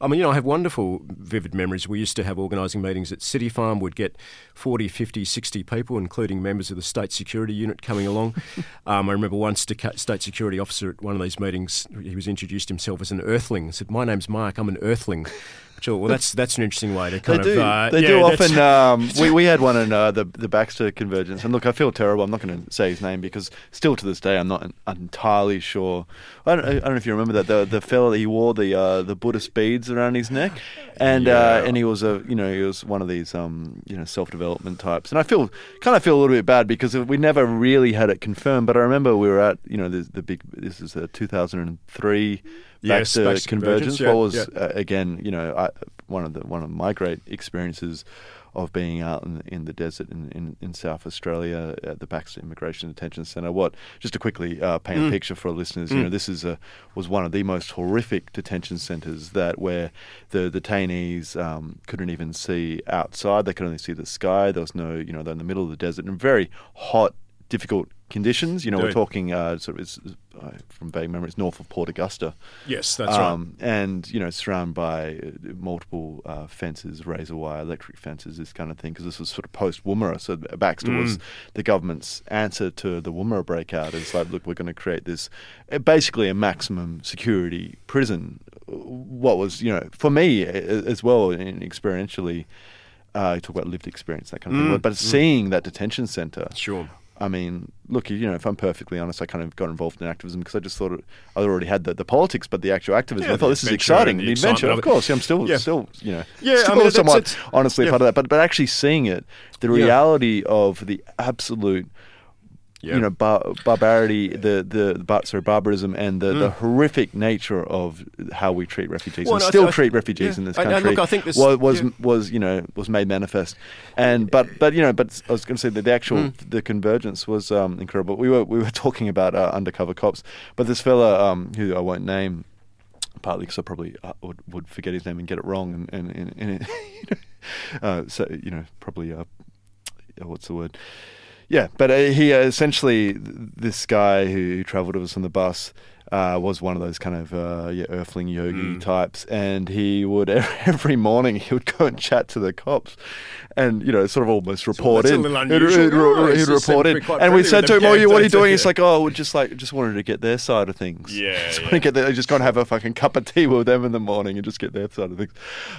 I mean, you know, I have wonderful, vivid memories. We used to have organising meetings at City Farm. We'd get 40, 50, 60 people, including members of the state security unit coming along. [laughs] um, I remember one state security officer at one of these meetings, he was introduced himself as an earthling. He said, My name's Mark, I'm an earthling. Sure. Well, that's that's an interesting way to kind they of. Do. Uh, they yeah, do often. [laughs] Um, we, we had one in uh, the the Baxter convergence, and look, I feel terrible. I'm not going to say his name because still to this day, I'm not entirely sure. I don't, I don't know if you remember that the the fellow he wore the uh, the Buddhist beads around his neck, and uh, yeah. and he was a you know he was one of these um, you know self development types, and I feel kind of feel a little bit bad because we never really had it confirmed. But I remember we were at you know the, the big this is 2003 back yes, to back convergence. convergence yeah, what was yeah. uh, again, you know, I, one of the one of my great experiences of being out in, in the desert in, in, in, South Australia at the Baxter Immigration Detention Centre. What just to quickly uh, paint mm. a picture for listeners, mm. you know, this is a was one of the most horrific detention centres that where the detainees um, couldn't even see outside; they could only see the sky. There was no, you know, they're in the middle of the desert and very hot, difficult conditions. You know, Dude. we're talking uh, sort of uh, from vague memory, it's north of Port Augusta. Yes, that's um, right. And you know, surrounded by uh, multiple uh, fences, razor wire, electric fences, this kind of thing. Because this was sort of post Woomera, so Baxter mm. was the government's answer to the Woomera breakout. It's like, look, we're going to create this, uh, basically a maximum security prison. What was you know for me as well, experientially. Uh, talk about lived experience, that kind of mm. thing. But mm. seeing that detention centre sure. I mean, look, you know, if I'm perfectly honest, I kind of got involved in activism because I just thought it, I already had the, the politics, but the actual activism. Yeah, I thought this is exciting. The, the adventure, of, of course. Yeah, I'm still, yeah. still, you know, yeah, still I mean, somewhat honestly yeah. part of that. But but actually seeing it, the reality of the absolute Yep. you know, bar- barbarity, the the bar- sorry, barbarism, and the, mm. the horrific nature of how we treat refugees well, and still th- treat refugees yeah. in this country. I, I, look, I think this, was was, yeah. was, you know was made manifest, and but but you know but I was going to say that the actual mm. the convergence was um, incredible. We were we were talking about uh, undercover cops, but this fella um, who I won't name. Partly because I probably uh, would, would forget his name and get it wrong, and and, and, and [laughs] know, uh, so you know probably uh, what's the word? Yeah, but uh, he uh, essentially this guy who, who travelled with us on the bus. Uh, was one of those kind of uh, yeah, earthling yogi Mm. types, and he would [laughs] every morning he would go and chat to the cops, and you know sort of almost report a in. He'd- he'd, Oh, he'd report in, to be quite and we said to him, them. "Oh, Yeah, you, what are you doing?" He's like, [laughs] "Oh, we just like just wanted to get their side of things. Yeah, [laughs] just yeah. want to get just go and have a fucking cup of tea with them in the morning and just get their side of things."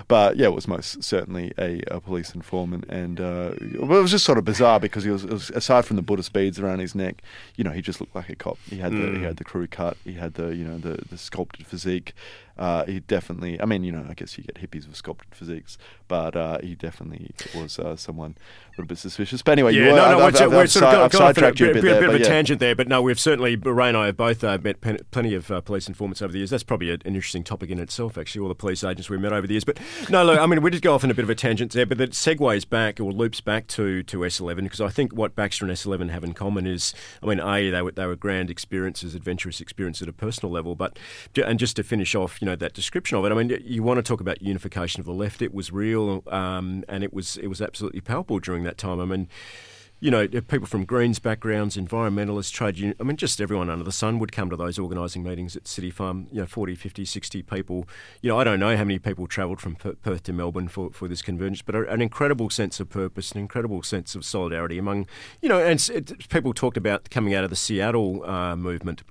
But yeah, it was most certainly a, a police informant, and uh, it was just sort of bizarre because he was, was aside from the Buddhist beads around his neck, you know, he just looked like a cop. He had the he Mm. had the crew cut, he had the you know the the sculpted physique. Uh, he definitely, I mean, you know, I guess you get hippies with sculpted physiques, but uh, he definitely was uh, someone a little bit suspicious. But anyway, you Yeah, were, no, I've, no, I've, we're, I've, we're I've, sort of I've off a sidetracked you a bit, there, bit of a yeah. tangent there, but no, we've certainly Ray and I have both uh, met pen- plenty of uh, police informants over the years. That's probably an interesting topic in itself, actually, all the police agents we met over the years. But no, look, I mean, we did go off in a bit of a tangent there, but that segues back or loops back to, to S11 because I think what Baxter and S11 have in common is, I mean, a they were they were grand experiences, adventurous experiences at a personal level, but and just to finish off, you know, that description of it. I mean, you want to talk about unification of the left. It was real, um, and it was it was absolutely palpable during that time. I mean you know, people from Greens backgrounds, environmentalists, trade union, I mean, just everyone under the sun would come to those organising meetings at City Farm, you know, 40, 50, 60 people. You know, I don't know how many people travelled from Perth to Melbourne for, for this convergence, but an incredible sense of purpose, an incredible sense of solidarity among, you know, and it, people talked about coming out of the Seattle uh, movement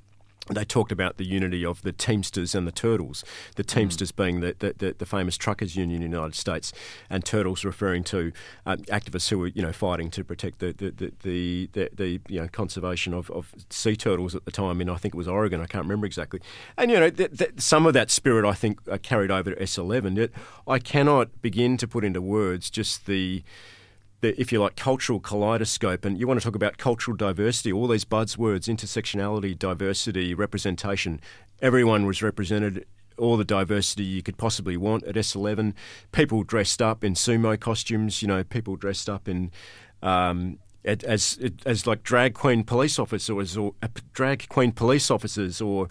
they talked about the unity of the Teamsters and the Turtles. The Teamsters being the, the, the, famous truckers union in the United States, and Turtles referring to um, activists who were you know fighting to protect the the, the, the, the, you know conservation of, of sea turtles at the time in I think it was Oregon. I can't remember exactly. And you know th- th- some of that spirit I think carried over to S11. It, I cannot begin to put into words just the the, if you like, cultural kaleidoscope, and you want to talk about cultural diversity, all these buzzwords, intersectionality, diversity, representation, everyone was represented. All the diversity you could possibly want at S11. People dressed up in sumo costumes, you know, people dressed up in um, as, as like drag queen police officers or uh, drag queen police officers or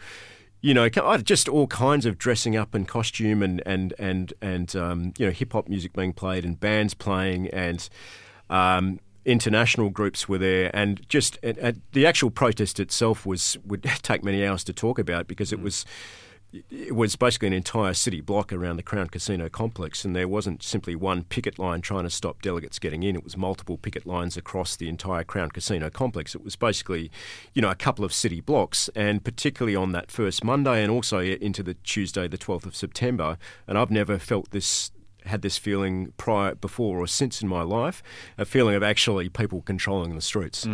you know, just all kinds of dressing up in costume and and and and um, you know, hip hop music being played and bands playing and um, international groups were there, and just and, and the actual protest itself was would [laughs] take many hours to talk about because it was. It was basically an entire city block around the Crown Casino complex, and there wasn't simply one picket line trying to stop delegates getting in. It was multiple picket lines across the entire Crown Casino complex. It was basically, you know, a couple of city blocks, and particularly on that first Monday and also into the Tuesday, the 12th of September. And I've never felt this had this feeling prior, before, or since in my life, a feeling of actually people controlling the streets,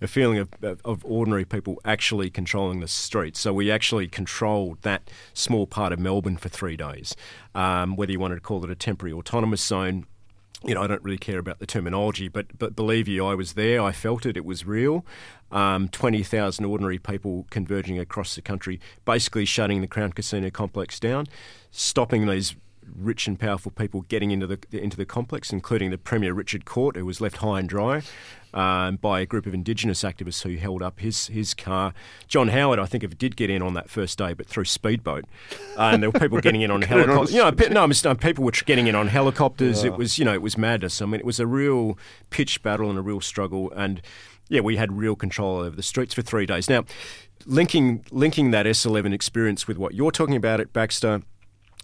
a feeling of, of, of ordinary people actually controlling the streets. So we actually controlled that small part of Melbourne for three days. Um, whether you wanted to call it a temporary autonomous zone, you know, I don't really care about the terminology, but but believe you, I was there. I felt it. It was real. Um, Twenty thousand ordinary people converging across the country, basically shutting the Crown Casino complex down, stopping these rich and powerful people getting into the into the complex, including the Premier Richard Court, who was left high and dry um, by a group of Indigenous activists who held up his his car. John Howard, I think, if did get in on that first day, but through speedboat, uh, and there were people getting in on [laughs] Getting on a helicopters. You know, no, no, people were getting in on helicopters. It was you know it was madness. I mean, it was a real pitched battle and a real struggle, and yeah, we had real control over the streets for three days. Now, linking linking that S11 experience with what you're talking about at Baxter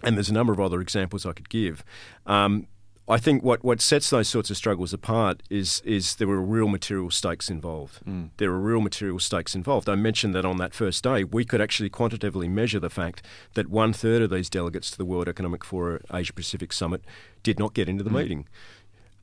and there's a number of other examples I could give. Um, I think what, what sets those sorts of struggles apart is is there were real material stakes involved. There were real material stakes involved. I mentioned that on that first day, we could actually quantitatively measure the fact that one third of these delegates to the World Economic Forum Asia Pacific Summit did not get into the meeting.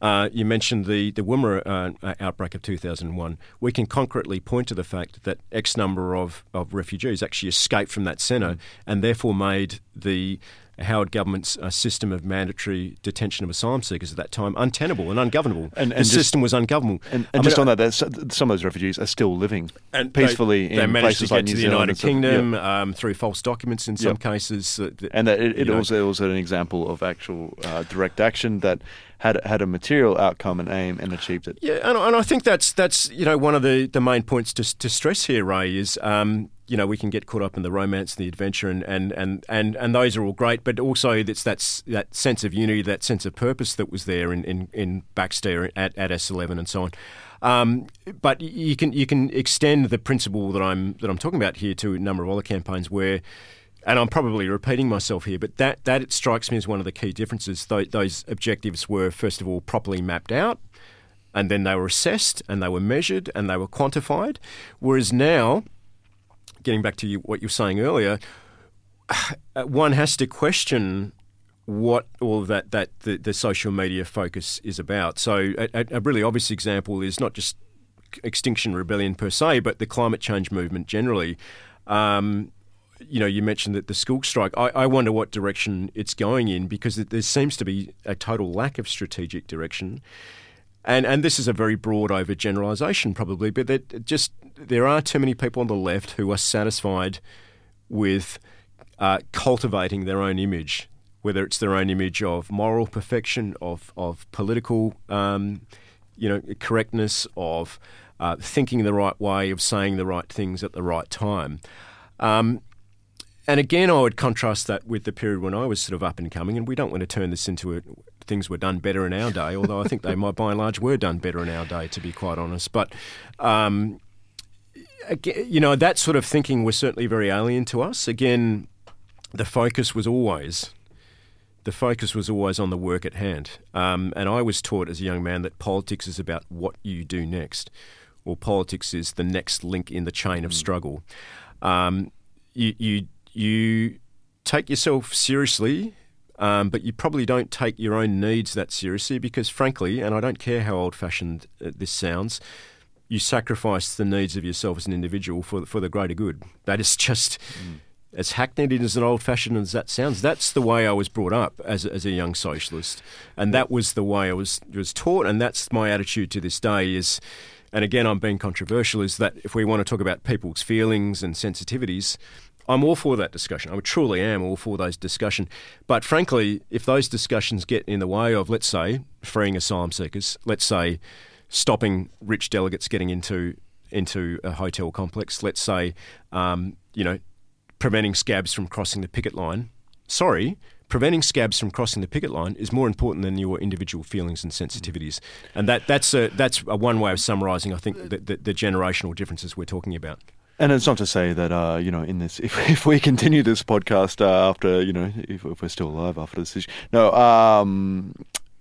Uh, you mentioned the the Woomera uh, outbreak of 2001. We can concretely point to the fact that X number of, of refugees actually escaped from that centre and therefore made the Howard government's uh, system of mandatory detention of asylum seekers at that time untenable and ungovernable. And- the just- system was ungovernable. And, and mean, just on that, there's, some of those refugees are still living and peacefully they, in they managed places to get like New to the Zealand United and. Kingdom um, through false documents in some Yep. cases. uh, th- and that it, it know. also was an example of actual uh, direct action that had had a material outcome and aim and achieved it. Yeah, and, and I think that's that's you know one of the, the main points to, to stress here, Ray, is um, you know we can get caught up in the romance and the adventure, and, and, and, and, and those are all great, but also it's that that sense of unity, that sense of purpose that was there in in, in Baxter at, at S11 and so on. Um, but you can you can extend the principle that I'm that I'm talking about here to a number of other campaigns where. And I'm probably repeating myself here, but that, that it strikes me as one of the key differences. those objectives were, first of all, properly mapped out, and then they were assessed, and they were measured, and they were quantified. Whereas now, getting back to you, what you were saying earlier, [sighs] one has to question what all that that the, the social media focus is about. So a, a, really obvious example is not just Extinction Rebellion per se, but the climate change movement generally. Um, you know, you mentioned that the school strike. I, I, wonder what direction it's going in because there seems to be a total lack of strategic direction. And and this is a very broad overgeneralisation, probably, but that just there are too many people on the left who are satisfied with uh, cultivating their own image whether it's their own image of moral perfection, of of political, um, you know, correctness, of uh, thinking the right way, of saying the right things at the right time. Um, and again, I would contrast that with the period when I was sort of up and coming. And we don't want to turn this into a, things were done better in our day, although I think they might, by and large, were done better in our day, to be quite honest. But um, you know, that sort of thinking was certainly very alien to us. Again, the focus was always the focus was always on the work at hand. Um, and I was taught as a young man that politics is about what you do next, or politics is the next link in the chain of mm. struggle. Um, you, you, you take yourself seriously, um, but you probably don't take your own needs that seriously because, frankly, and I don't care how old fashioned uh, this sounds, you sacrifice the needs of yourself as an individual for, for the greater good. That is [laughs] just. Mm as hackneyed and as old fashioned as that sounds, that's the way I was brought up as, as a young socialist. And that was the way I was, was taught. And that's my attitude to this day is, and again, I'm being controversial, is that if we want to talk about people's feelings and sensitivities, I'm all for that discussion. I truly am all for those discussion. But frankly, if those discussions get in the way of, let's say, freeing asylum seekers, let's say, stopping rich delegates getting into into a hotel complex, let's say, um, you know, preventing scabs from crossing the picket line. Sorry, preventing scabs from crossing the picket line is more important than your individual feelings and sensitivities. And that, that's, a, that's a one way of summarising, I think, the, the, the, generational differences we're talking about. And it's not to say that uh, you know in this [laughs] if, if we continue this podcast uh, after you know if, if, we're still alive after this issue no um,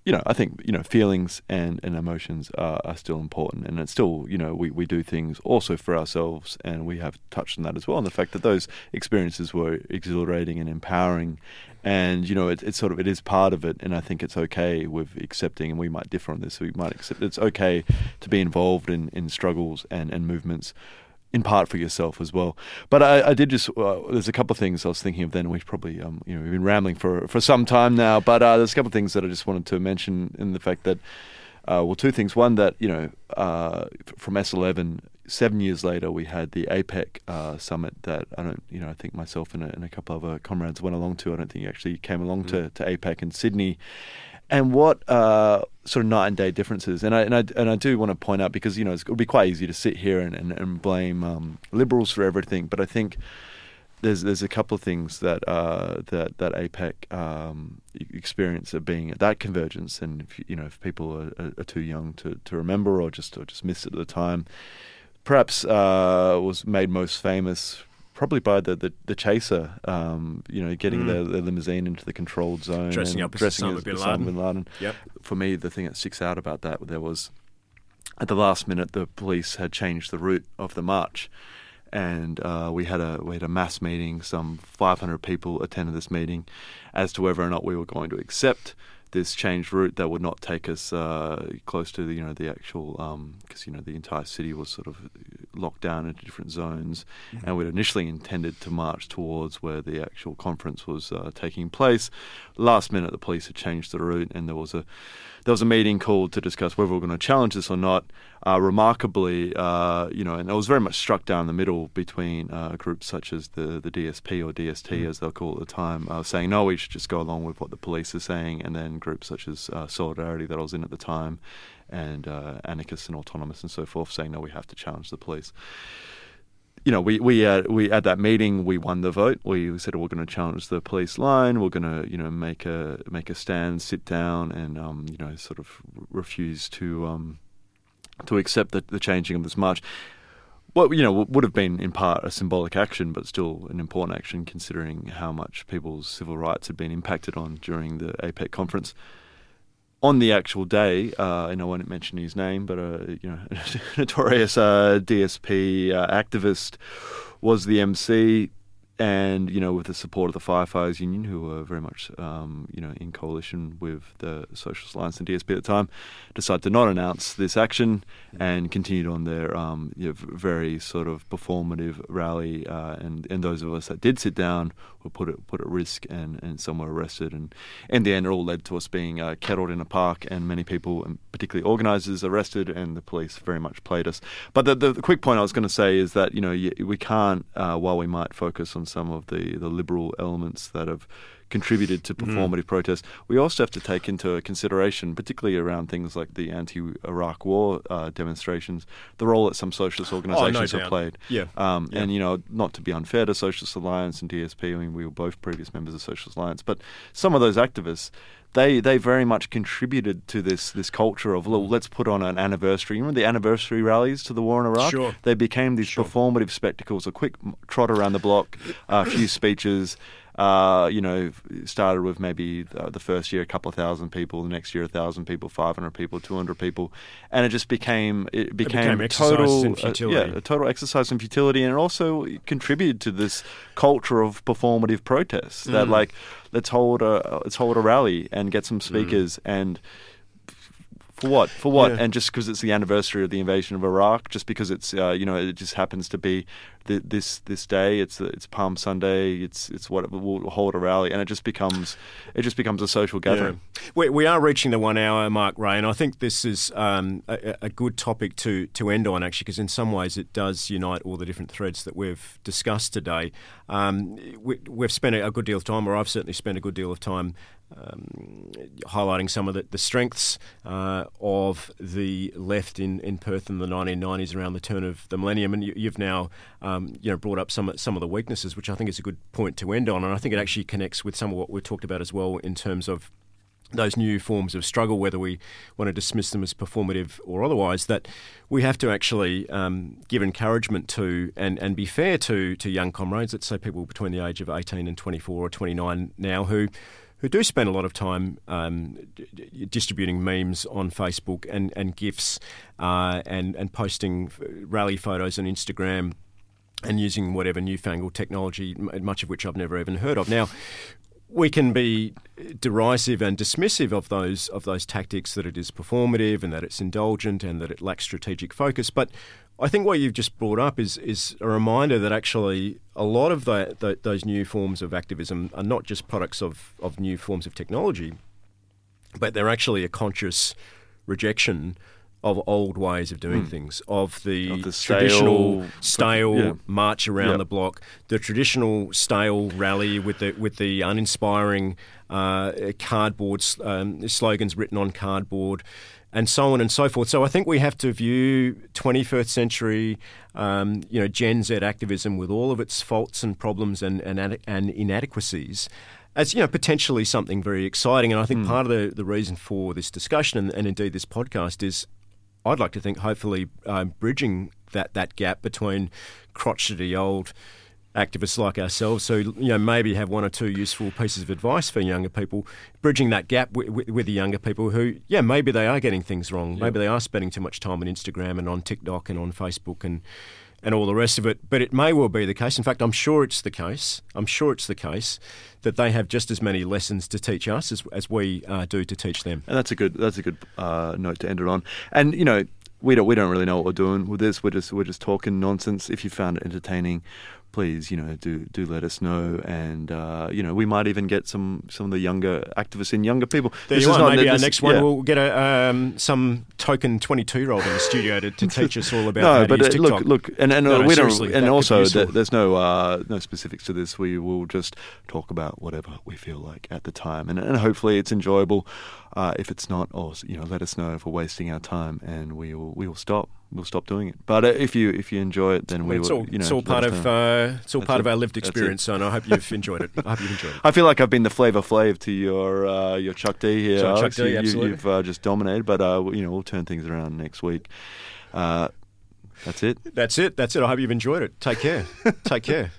you know, I think you know feelings and, and emotions are, are still important, and it's still you know we, we do things also for ourselves, and we have touched on that as well, and the fact that those experiences were exhilarating and empowering, and you know it, it's sort of it is part of it, and I think it's okay with accepting, and we might differ on this, we might accept it's okay to be involved in, in struggles and, and movements in part for yourself as well. But I, I did just uh, there's a couple of things I was thinking of then. We've probably um, you know we've been rambling for for some time now, but uh, there's a couple of things that I just wanted to mention in the fact that. Uh, well, two things. One, that you know, uh, from S11, seven years later, we had the APEC uh, summit that I don't, you know, I think myself and a, and a couple of other comrades went along to. I don't think you actually came along mm. to, to APEC in Sydney, and what uh, sort of night and day differences. And I, and I and I do want to point out because you know it would be quite easy to sit here and, and, and blame um, liberals for everything, but I think there's there's a couple of things that uh, that that APEC um, experience of being at that convergence, and if, you know if people are, are, too young to, to remember or just or just missed it at the time, perhaps uh, was made most famous probably by the the, the chaser, um, you know, getting mm. the, the, limousine into the controlled zone, dressing up as dressing Osama, bin, Laden. bin Laden. Yep. For me, the thing that sticks out about that there was at the last minute the police had changed the route of the march. And uh, we had a we had a mass meeting. Some 500 people attended this meeting, as to whether or not we were going to accept this changed route that would not take us uh, close to the you know the actual because um, you know the entire city was sort of locked down into different zones, mm-hmm. and we'd initially intended to march towards where the actual conference was uh, taking place. Last minute, the police had changed the route, and there was a there was a meeting called to discuss whether we are going to challenge this or not. Uh, remarkably, uh, you know, and it was very much struck down the middle between uh, groups such as the, the DSP or DST, mm. as they'll call it at the time, uh, saying, no, we should just go along with what the police are saying, and then groups such as uh, Solidarity that I was in at the time, and uh, Anarchists and Autonomous and so forth, saying, no, we have to challenge the police you know, we we uh, we at that meeting we won the vote. We said we're going to challenge the police line. We're going to you know make a make a stand, sit down, and um, you know sort of refuse to um, to accept the, the changing of this march. Well, you know, would have been in part a symbolic action, but still an important action considering how much people's civil rights had been impacted on during the APEC conference. On the actual day, uh, I won't mention his name, but a uh, you know, [laughs] notorious uh, DSP uh, activist was the MC and you know with the support of the firefighters union who were very much um, you know in coalition with the socialist alliance and dsp at the time decided to not announce this action and continued on their um, you know, very sort of performative rally uh, and and those of us that did sit down were put at put at risk and and some were arrested. And in the end it all led to us being uh, kettled in a park and many people and particularly organisers arrested and the police very much played us. But the, the, the quick point I was going to say is that you know we can't uh, while we might focus on some of the, the liberal elements that have contributed to mm. performative mm. protests. We also have to take into consideration, particularly around things like the anti-Iraq war uh, demonstrations, the role that some socialist organisations oh, no have played. Yeah. Um, yeah. And you know, not to be unfair to Socialist Alliance and DSP. I mean, we were both previous members of Socialist Alliance, but some of those activists they they very much contributed to this this culture of well, let's put on an anniversary. You remember the anniversary rallies to the war in Iraq? Sure. They became these sure. performative spectacles, a quick trot around the block, a few speeches, uh, you know, started with maybe the, first year a couple of thousand people, the next year a thousand people, five hundred people, two hundred people, and it just became it became, it became total uh, yeah a total exercise in futility, and it also contributed to this culture of performative protests that mm. like let's hold a let's hold a rally and get some mm. speakers mm. and for what? For what? Yeah. And just because it's the anniversary of the invasion of Iraq, just because it's uh, you know it just happens to be the, this this day. It's it's Palm Sunday. It's it's what we'll hold a rally, and it just becomes it just becomes a social gathering. Yeah. We, we are reaching the one hour mark, Ray, and I think this is um, a, a, good topic to to end on actually, because in some ways it does unite all the different threads that we've discussed today. Um, we, have spent a good deal of time, or I've certainly spent a good deal of time um, highlighting some of the, the strengths uh, of the left in, in Perth in the 1990s around the turn of the millennium. And you, have now um, you know, brought up some, some of the weaknesses, which I think is a good point to end on. And I think it actually connects with some of what we've talked about as well in terms of those new forms of struggle, whether we want to dismiss them as performative or otherwise, that we have to actually um, give encouragement to and, and be fair to, to young comrades, let's say people between the age of 18 and 24 or 29 now, who who do spend a lot of time um, d- distributing memes on Facebook and, and GIFs uh, and, and posting rally photos on Instagram and using whatever newfangled technology, much of which I've never even heard of. Now, we can be derisive and dismissive of those of those tactics that it is performative and that it's indulgent and that it lacks strategic focus, but I think what you've just brought up is is a reminder that actually a lot of the, the, those new forms of activism are not just products of, of new forms of technology, but they're actually a conscious rejection of old ways of doing mm. things, of the, of the traditional stale, stale yeah. march around yep. the block, the traditional stale rally with the with the uninspiring uh, cardboard um, slogans written on cardboard and so on and so forth. So I think we have to view 21st century, um, you know, Gen Z activism with all of its faults and problems and, and, and inadequacies as you know potentially something very exciting. And I think mm. part of the, the reason for this discussion and, and, indeed this podcast is I'd like to think hopefully um, bridging that that gap between crotchety old activists like ourselves who you know maybe have one or two useful pieces of advice for younger people, bridging that gap with, with, with the younger people who yeah maybe they are getting things wrong, yeah. maybe they are spending too much time on Instagram and on TikTok and on Facebook and and all the rest of it. But it may well be the case. In fact, I'm sure it's the case. I'm sure it's the case that they have just as many lessons to teach us as, as we uh, do to teach them. And that's a good that's a good uh, note to end it on. And you know, we don't we don't really know what we're doing with this. We're just we're just talking nonsense. If you found it entertaining, please, you know, do do let us know, and uh, you know, we might even get some some of the younger activists and younger people. There this you are. Maybe this, our next one yeah. we'll get a um, some token twenty two year old in the studio to, to teach us all about. [laughs] no, but uh, look, look, and and no, uh, no, we don't, and also there's no uh, no specifics to this. We will just talk about whatever we feel like at the time, and and hopefully it's enjoyable. Uh, if it's not, or you know, let us know if we're wasting our time, and we will we will stop. We'll stop doing it. But uh, if you if you enjoy it, then we it's will. all, You know, it's all part of uh, it's all That's part it. of our lived experience, son. I hope you've enjoyed it. I hope you've enjoyed it. [laughs] I feel like I've been the flavor flav to your uh, your Chuck D here. Chuck- Chuck D, You- you, absolutely. You've uh, just dominated, but uh, you know we'll turn things around next week. Uh, that's it. That's it. That's it. I hope you've enjoyed it. Take care. [laughs] Take care.